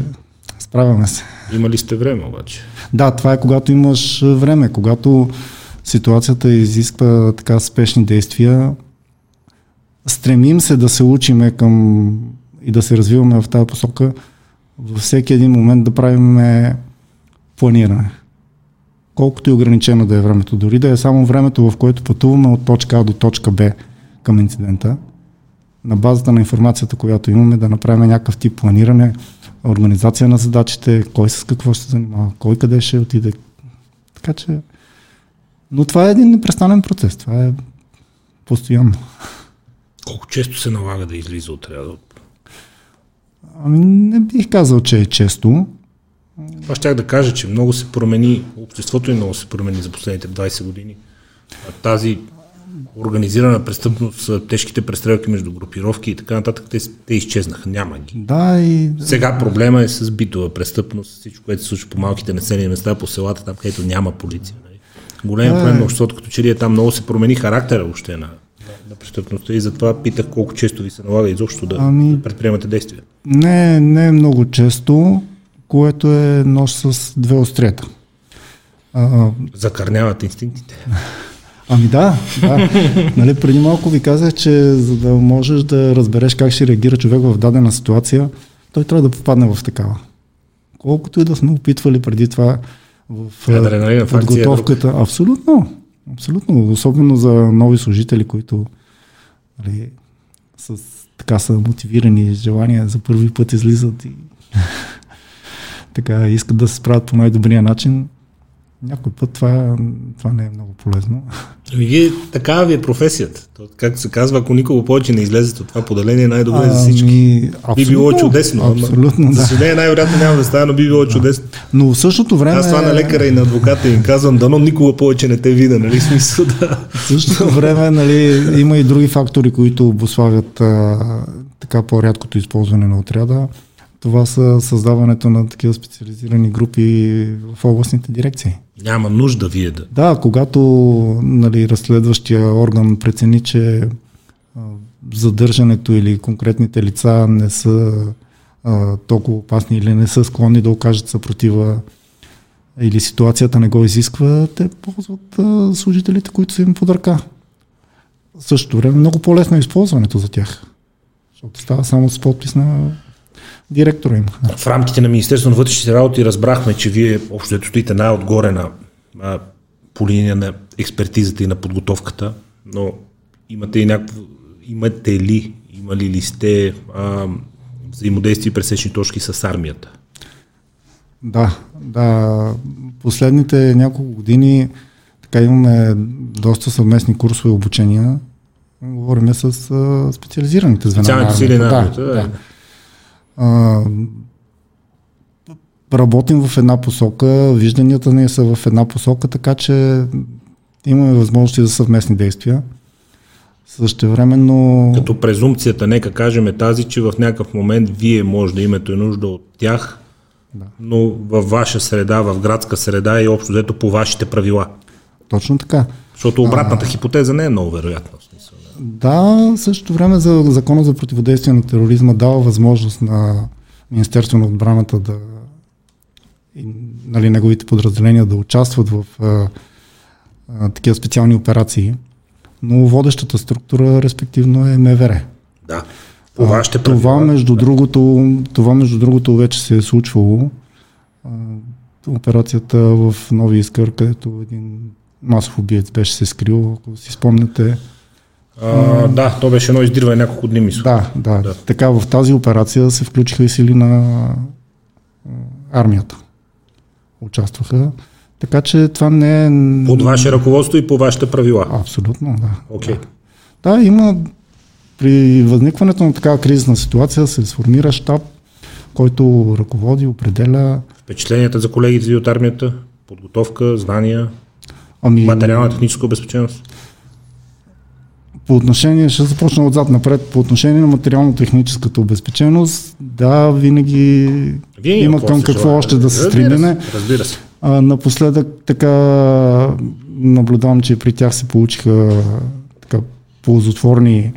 справяме се. Имали сте време обаче. Да, това е когато имаш време, когато ситуацията изисква така спешни действия. Стремим се да се учиме към и да се развиваме в тази посока, във всеки един момент да правим планиране. Колкото и ограничено да е времето, дори да е само времето, в което пътуваме от точка А до точка Б към инцидента, на базата на информацията, която имаме, да направим някакъв тип планиране, организация на задачите, кой с какво ще се занимава, кой къде ще отиде. Така че. Но това е един непрестанен процес. Това е постоянно. Колко често се налага да излиза отряда? Ами не бих казал, че е често. Това щях да кажа, че много се промени, обществото и много се промени за последните 20 години. А тази организирана престъпност, тежките престрелки между групировки и така нататък, те, те изчезнаха, няма ги. Да, и Сега проблема е с битова престъпност, всичко, което се случва по малките населени места, по селата, там където няма полиция. Нали. Големият проблем на обществото, като че ли е там много се промени характера въобще на, на, на престъпността и затова питах колко често ви се налага изобщо да, Ами- да предприемате действия. Не, не е много често, което е нож с две острията. А, Закърняват инстинктите. Ами да, да. нали, преди малко ви казах, че за да можеш да разбереш как ще реагира човек в дадена ситуация, той трябва да попадне в такава. Колкото и да сме опитвали преди това в Адреналина е подготовката. Абсолютно. Абсолютно. Особено за нови служители, които нали, с, така са мотивирани желания за първи път излизат и така искат да се справят по най-добрия начин. Някой път това, това не е много полезно. Ами вие, такава ви е професията. То, както се казва, ако никога повече не излезете от това поделение, най-добре за всички. Ами, би било абсолютно, чудесно. ама Абсолютно, За да. съжаление, най-вероятно няма да стане, но би било чудесно. Но в същото време... Аз това на лекара и на адвоката им казвам, дано никога повече не те видя, нали? Смисъл да. В същото време нали, има и други фактори, които обославят а, така по-рядкото използване на отряда. Това са създаването на такива специализирани групи в областните дирекции. Няма нужда вие да. Да, когато нали, разследващия орган прецени, че задържането или конкретните лица не са а, толкова опасни или не са склонни да окажат съпротива или ситуацията не го изисква, те ползват а, служителите, които са им под ръка. В същото време много по-лесно е използването за тях, защото става само с подпис на директора им. В рамките на Министерство на вътрешните работи разбрахме, че вие общо стоите най-отгоре на, а, по линия на експертизата и на подготовката, но имате и някакво, имате ли, имали ли сте а, взаимодействие и пресечни точки с армията? Да, да. Последните няколко години така имаме доста съвместни курсове и обучения. Говориме с а, специализираните звена. на Специалните сили на армията. армията, да. да. А, работим в една посока, вижданията ни са в една посока, така че имаме възможности за съвместни действия. Същевременно... Като презумпцията, нека кажем е тази, че в някакъв момент вие може да имате нужда от тях да. но във ваша среда, в градска среда и общо взето по вашите правила. Точно така. Защото обратната а... хипотеза не е много вероятна. Да, същото време за закона за противодействие на тероризма дава възможност на Министерство на отбраната да и, нали, неговите подразделения да участват в а, а, такива специални операции, но водещата структура респективно е МВР. Да. По вашите правила. Това между, да. другото, това между другото вече се е случвало. А, операцията в Нови Искър, където един масов убиец беше се скрил, ако си спомняте. А, да, то беше едно издирване няколко дни, мисля. Да, да, да. Така в тази операция се включиха и сили на армията. Участваха. Така че това не е... Под ваше ръководство и по вашите правила. Абсолютно, да. Okay. Да. да, има при възникването на такава кризисна ситуация се сформира щаб, който ръководи, определя. Впечатленията за колегите ви от армията, подготовка, знания, ами... материална техническа обезпеченост? По отношение, ще започна отзад напред, по отношение на материално-техническата обезпеченост, да, винаги Вие има към какво желая. още да се стремиме. Разбира се. А, напоследък така наблюдавам, че при тях се получиха така ползотворни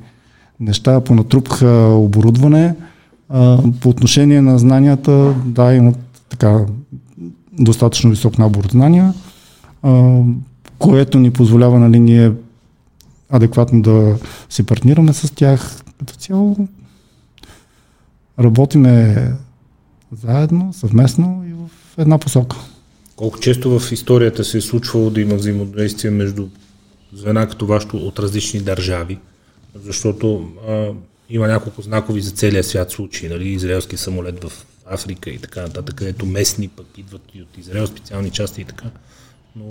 неща, понатрупаха оборудване. А, по отношение на знанията, да, имат така достатъчно висок набор знания, а, което ни позволява нали, ние адекватно да се партнираме с тях. Като цяло работиме заедно, съвместно и в една посока. Колко често в историята се е случвало да има взаимодействие между звена като вашето от различни държави? Защото а, има няколко знакови за целия свят случаи, нали? израелски самолет в Африка и така нататък, където местни пък идват и от Израел специални части и така. Но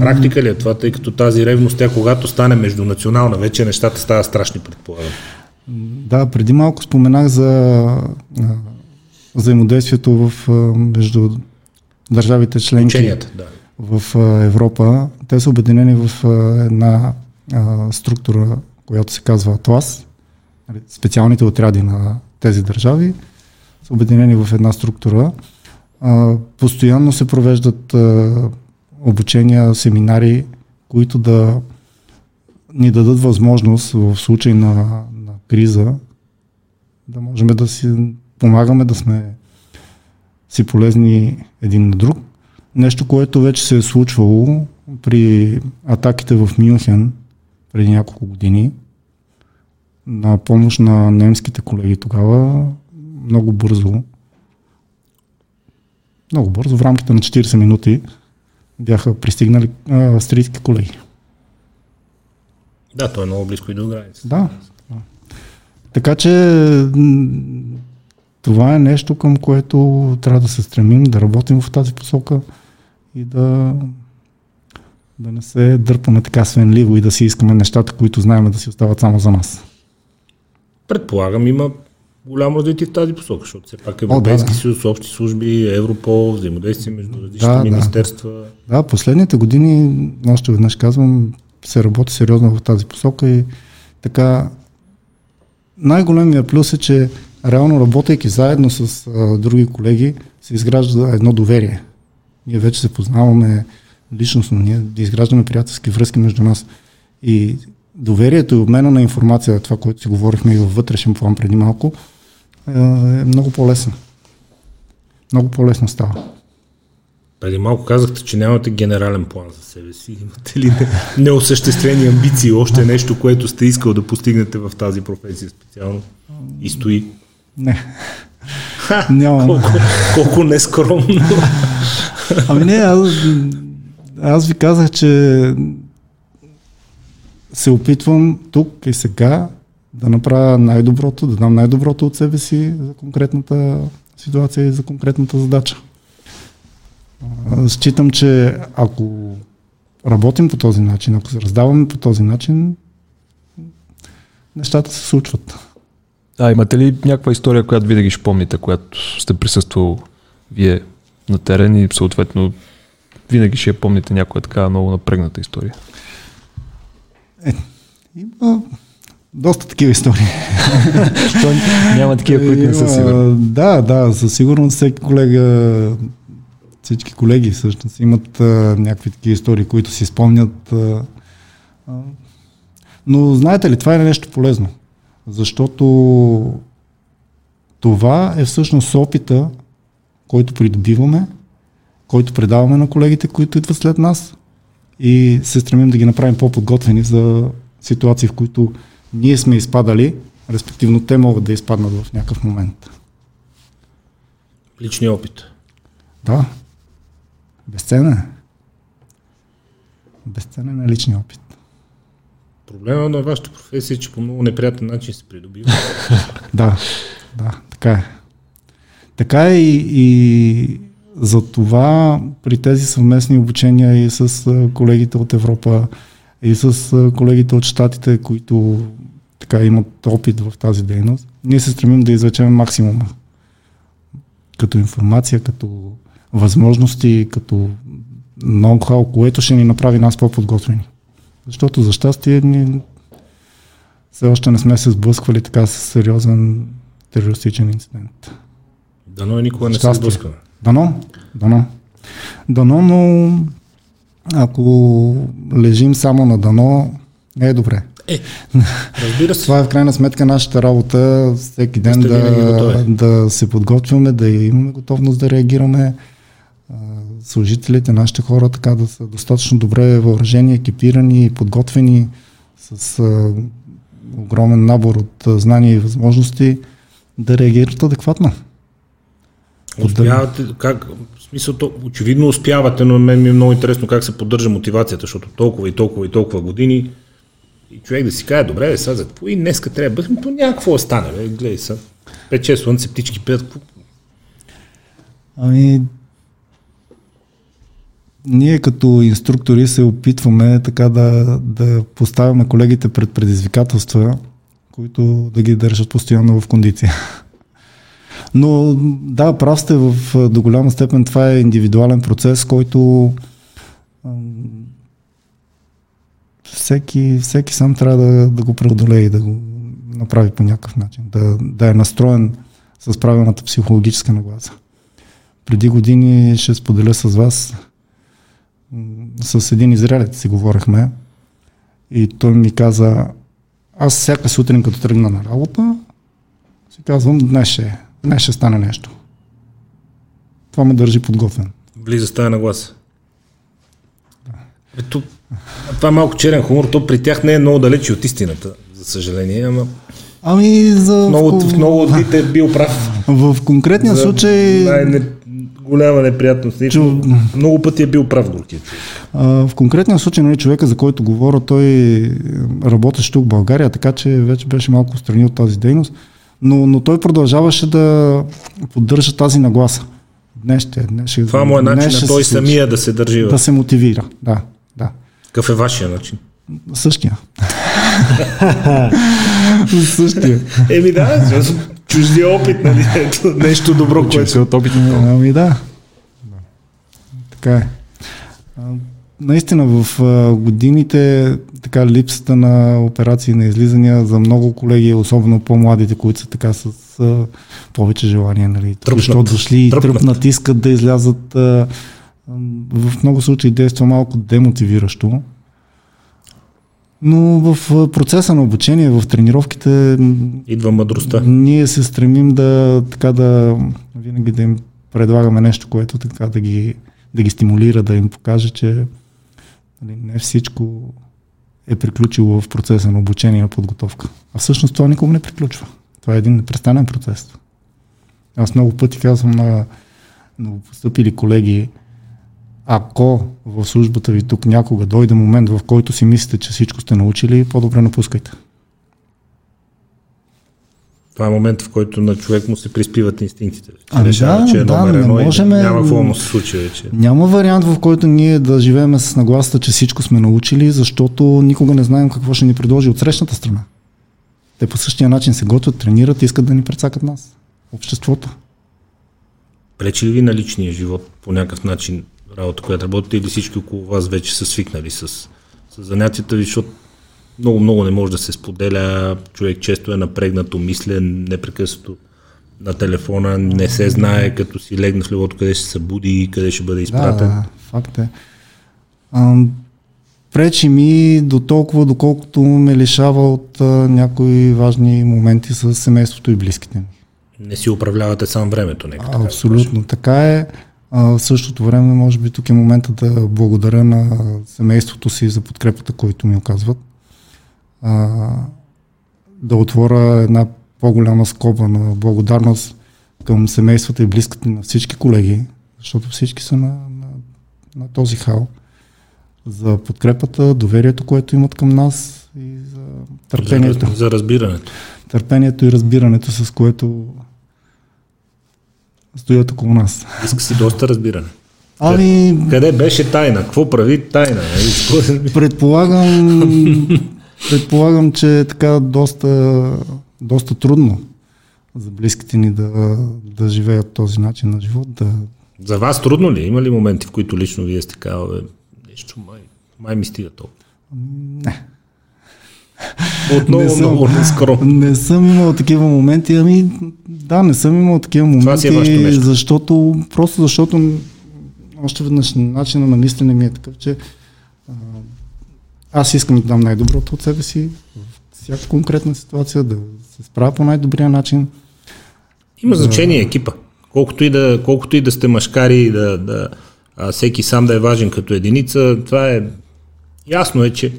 Практика ли е това, тъй като тази ревност, тя когато стане междунационална, вече нещата стават страшни, предполагам. Да, преди малко споменах за взаимодействието в, между държавите членки Ученията, да. в Европа. Те са обединени в една структура, която се казва Атлас. Нали, специалните отряди на тези държави са обединени в една структура. Постоянно се провеждат обучения, семинари, които да ни дадат възможност в случай на, на криза да можем да си помагаме, да сме си полезни един на друг. Нещо, което вече се е случвало при атаките в Мюнхен преди няколко години на помощ на немските колеги тогава много бързо много бързо, в рамките на 40 минути бяха пристигнали австрийски колеги. Да, то е много близко и до граница. Да. да. Така че това е нещо, към което трябва да се стремим, да работим в тази посока и да, да не се дърпаме така свенливо и да си искаме нещата, които знаем да си остават само за нас. Предполагам, има голямо развитие в тази посока, защото все пак Европейски О, да, да. съюз, общи служби, Европол, взаимодействие между различни да, министерства. Да. да, последните години, още веднъж казвам, се работи сериозно в тази посока и така най-големия плюс е, че реално работейки заедно с а, други колеги, се изгражда едно доверие. Ние вече се познаваме личностно, ние изграждаме приятелски връзки между нас. И доверието и обмена на информация, това, което си говорихме и във вътрешен план преди малко, е много по-лесно. Много по-лесно става. Преди малко казахте, че нямате генерален план за себе си. Имате ли неосъществени амбиции? Още нещо, което сте искал да постигнете в тази професия специално? И стои? Не. Няма. Колко, колко нескромно. ами не, аз, аз ви казах, че се опитвам тук и сега да направя най-доброто, да дам най-доброто от себе си за конкретната ситуация и за конкретната задача. Считам, че ако работим по този начин, ако се раздаваме по този начин, нещата се случват. А имате ли някаква история, която винаги ще помните, която сте присъствал вие на терен и съответно винаги ще я помните някоя така много напрегната история? Е, има доста такива истории. То няма такива, които не са сигурни. Да, да, със сигурност всеки колега, всички колеги всъщност имат а, някакви такива истории, които си спомнят. А, а, но знаете ли, това е нещо полезно, защото това е всъщност опита, който придобиваме, който предаваме на колегите, които идват след нас и се стремим да ги направим по-подготвени за ситуации, в които ние сме изпадали, респективно те могат да изпаднат в някакъв момент. Личния опит. Да. Безценен е. Безценен е личния опит. Проблема на вашата професия е, че по много неприятен начин се придобива. Да, да, така е. Така е и, и за това при тези съвместни обучения и с колегите от Европа, и с колегите от Штатите, които така имат опит в тази дейност, ние се стремим да извлечем максимума. Като информация, като възможности, като ноу-хау, което ще ни направи нас по-подготвени. Защото за щастие ни все още не сме се сблъсквали така с сериозен терористичен инцидент. Дано и никога не се Щастие. Дано, дано. Дано, но ако лежим само на дано, не е добре. Е, разбира се. Това е в крайна сметка нашата работа, всеки ден да, готови. да се подготвяме, да имаме готовност да реагираме. Служителите, нашите хора така да са достатъчно добре въоръжени, екипирани и подготвени с а, огромен набор от знания и възможности да реагират адекватно. Успявате, как, в смисъл, то, очевидно успявате, но мен ми е много интересно как се поддържа мотивацията, защото толкова и толкова и толкова години и човек да си каже, добре, бе, сега за какво и днеска трябва да то някакво да стане, бе, гледай са. 5-6 слънце, птички пеят, какво? Ами, ние като инструктори се опитваме така да, да поставяме колегите пред предизвикателства, които да ги държат постоянно в кондиция. Но да, прав сте в, до голяма степен това е индивидуален процес, който всеки, всеки сам трябва да, да го преодолее и да го направи по някакъв начин, да, да е настроен с правилната психологическа нагласа. Преди години ще споделя с вас, с един израелец си говорихме и той ми каза, аз всяка сутрин като тръгна на работа, си казвам, днес ще, днес ще стане нещо. Това ме държи подготвен. Близо стая на гласа. Ето, това е малко черен хумор, то при тях не е много далече от истината, за съжаление, ама Ами за... много, в много от дните е бил прав. В конкретния За случай... Най-не, голяма неприятност. Чу- Много пъти е бил прав горкият. А, в конкретния случай, нали, човека, за който говоря, той е, работеше тук в България, така че вече беше малко страни от тази дейност, но, но той продължаваше да поддържа тази нагласа. Днес ще, днес ще, Това му е начин на той се самия да се държи. Да се мотивира, да, да. Какъв е вашия начин? Същия. Същия. Еми да, чуждия опит, нали? Нещо добро, което... се от опити. Ами да. Така е. Наистина в годините така липсата на операции на излизания за много колеги, особено по-младите, които са така с а, повече желание, нали, защото дошли и Тръпнат. тръпнат, искат да излязат. А, в много случаи действа малко демотивиращо. Но в процеса на обучение, в тренировките, Идва мъдростта. ние се стремим да, така да винаги да им предлагаме нещо, което така да ги, да ги стимулира, да им покаже, че нали, не всичко е приключило в процеса на обучение и подготовка. А всъщност това никога не приключва. Това е един непрестанен процес. Аз много пъти казвам на новопостъпили колеги, ако в службата ви тук някога дойде момент, в който си мислите, че всичко сте научили, по-добре напускайте. Това е момент, в който на човек му се приспиват инстинктите. Ами решава, да, че е да, номер не едно можем- и няма какво да му се случи вече. Няма вариант, в който ние да живеем с нагласата, че всичко сме научили, защото никога не знаем какво ще ни предложи от срещната страна. Те по същия начин се готвят, тренират, искат да ни прецакат нас. Обществото. Пречи ли ви на личния живот по някакъв начин работа, която работите или всички около вас вече са свикнали с, с занятията ви, защото много-много не може да се споделя. Човек често е напрегнато, мислен, непрекъснато на телефона, не се знае като си легна в леглото къде ще се събуди, къде ще бъде изпратен. Да, да факт е. Пречи ми до толкова, доколкото ме лишава от а, някои важни моменти с семейството и близките ми. Не си управлявате сам времето, нека така Абсолютно, така е. А, в същото време, може би тук е момента да благодаря на семейството си за подкрепата, който ми оказват. А, да отворя една по-голяма скоба на благодарност към семействата и близките на всички колеги, защото всички са на, на, на този хал, за подкрепата, доверието, което имат към нас и за търпението. За, за разбирането. Търпението и разбирането, с което стоят около нас. Иска си доста разбиране. Ами... Къде беше тайна? Какво прави тайна? Предполагам, предполагам, че е така доста, доста трудно за близките ни да, да живеят този начин на живот. Да... За вас трудно ли? Има ли моменти, в които лично вие сте казали, нещо май, май ми стига толкова? Не. Отново не съм, много нескромно. Не съм имал такива моменти, ами да, не съм имал такива моменти, е защото, просто защото още веднъж начина на мислене ми е такъв, че а, аз искам да дам най-доброто от себе си в всяка конкретна ситуация, да се справя по най-добрия начин. Има да... значение екипа. Колкото и да, колкото и да сте машкари, да, да, а всеки сам да е важен като единица, това е ясно е, че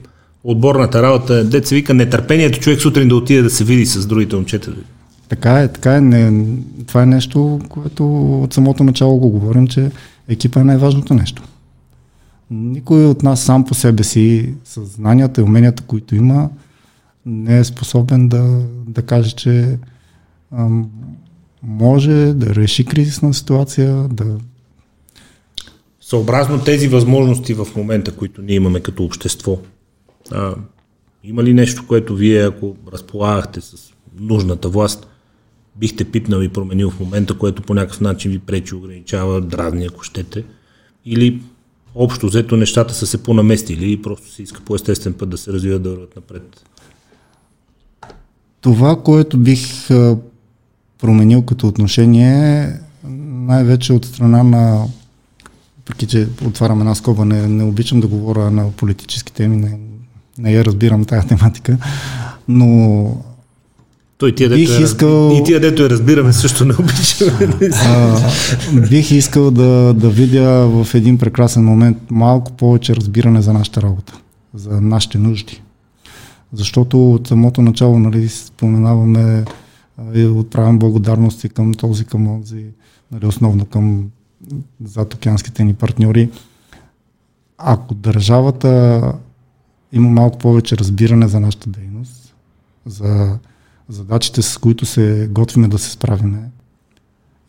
отборната работа, деца вика нетърпението човек сутрин да отиде да се види с другите момчета. Така е, така е. Не, това е нещо, което от самото начало го говорим, че екипа е най-важното нещо. Никой от нас сам по себе си, с знанията и уменията, които има, не е способен да, да каже, че ам, може да реши кризисна ситуация, да Съобразно тези възможности в момента, които ние имаме като общество, а, има ли нещо, което вие, ако разполагахте с нужната власт, бихте пипнал и променил в момента, което по някакъв начин ви пречи, ограничава, дразни, ако щете? Или общо взето нещата са се понаместили и просто се иска по естествен път да се развиват да върват напред? Това, което бих променил като отношение, най-вече от страна на въпреки че отварям една скоба, не, не обичам да говоря на политически теми, не, не я разбирам тази тематика, но той тия, бих дето искал... Е, и тия, дето я разбираме, също не обичаме. а, бих искал да, да видя в един прекрасен момент малко повече разбиране за нашата работа, за нашите нужди. Защото от самото начало нали, споменаваме и отправям благодарности към този, към онзи, нали, основно към зад океанските ни партньори. Ако държавата има малко повече разбиране за нашата дейност, за задачите, с които се готвиме да се справиме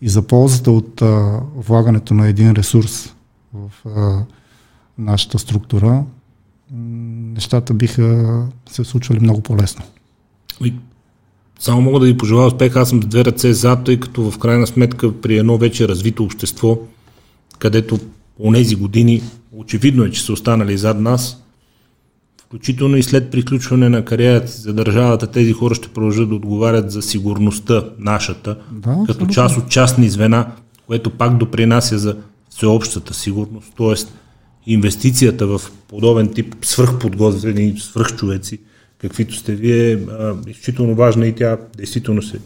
и за ползата от а, влагането на един ресурс в а, нашата структура, нещата биха се случвали много по-лесно. Само мога да ви пожелая успех. Аз съм две ръце зад, тъй като в крайна сметка при едно вече развито общество, където по тези години очевидно е, че са останали зад нас, включително и след приключване на кариерата за държавата, тези хора ще продължат да отговарят за сигурността нашата, да, като част от частни звена, което пак допринася за всеобщата сигурност, т.е. инвестицията в подобен тип свръхподготвени свръхчовеци – каквито сте вие, а, изключително важна и тя действително се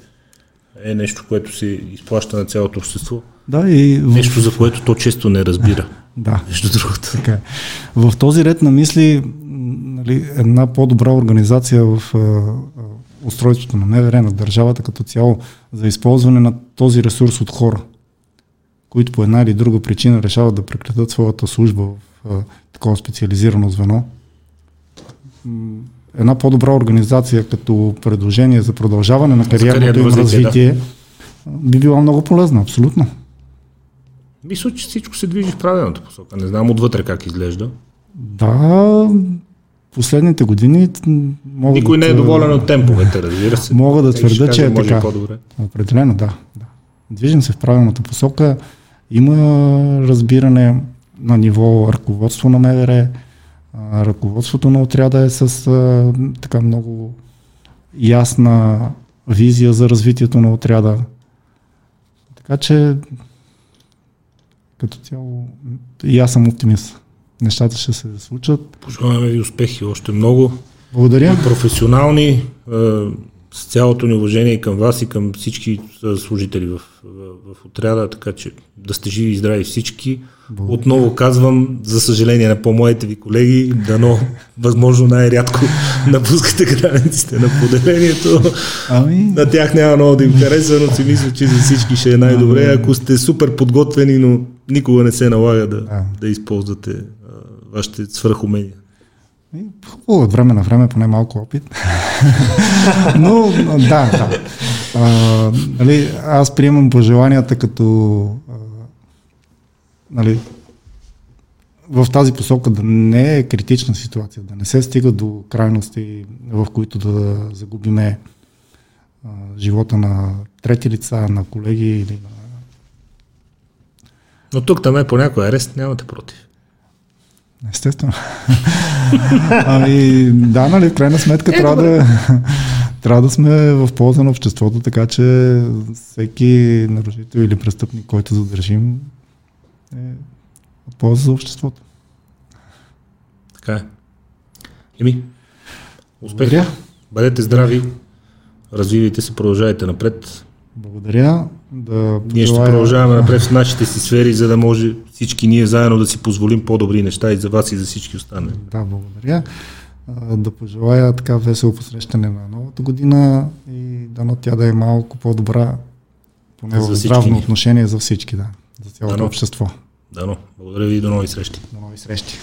е нещо, което се изплаща на цялото общество. Да, и. Нещо, за което то често не разбира. Да. Нещо другото. Така. Е. В този ред на мисли, нали, една по-добра организация в устройството на МВР, на държавата като цяло, за използване на този ресурс от хора, които по една или друга причина решават да прекратят своята служба в такова специализирано звено, една по-добра организация като предложение за продължаване на кариерното им развитие да. би била много полезна, абсолютно. Мисля, че всичко се движи в правилната посока. Не знам отвътре как изглежда. Да, последните години мога Никой да, не е доволен от темповете, разбира се. Мога да твърда, че е така. По-добре. Определено, да, да. Движим се в правилната посока. Има разбиране на ниво ръководство на МВР, ръководството на отряда е с така много ясна визия за развитието на отряда. Така че като цяло и аз съм оптимист. Нещата ще се случат. Пожелаваме ви успехи още много. Благодаря. Професионални, е, с цялото ни уважение към вас и към всички е, служители в, в, в отряда, така че да сте живи и здрави всички. Благодаря. Отново казвам, за съжаление на по-моите ви колеги, дано възможно най-рядко напускате границите на поделението. Ами... На тях няма много да им хареса, но си мисля, че за всички ще е най-добре. Ами- Ако сте супер подготвени, но никога не се налага да, да. да използвате а, вашите свръхумения. Хубаво от време на време, поне малко опит. Но да, да. А, нали, аз приемам пожеланията като а, нали, в тази посока да не е критична ситуация, да не се стига до крайности, в които да загубиме а, живота на трети лица, на колеги или на... Но тук там е по някой арест, нямате против. Естествено. ами, да, нали, в крайна сметка е, трябва, да, трябва да сме в полза на обществото, така че всеки нарушител или престъпник, който задържим, е от полза за обществото. Така е. Еми, успех. Благодаря. Бъдете здрави, развивайте се, продължайте напред. Благодаря. Да ние ще продължаваме напред в нашите си сфери, за да може всички ние заедно да си позволим по-добри неща и за вас и за всички останали. Да, благодаря. Да пожелая така весело посрещане на новата година и дано тя да е малко по-добра, поне в здравно отношение за всички, да, за цялото дано. общество. Дано. Благодаря ви и до нови срещи. До нови срещи.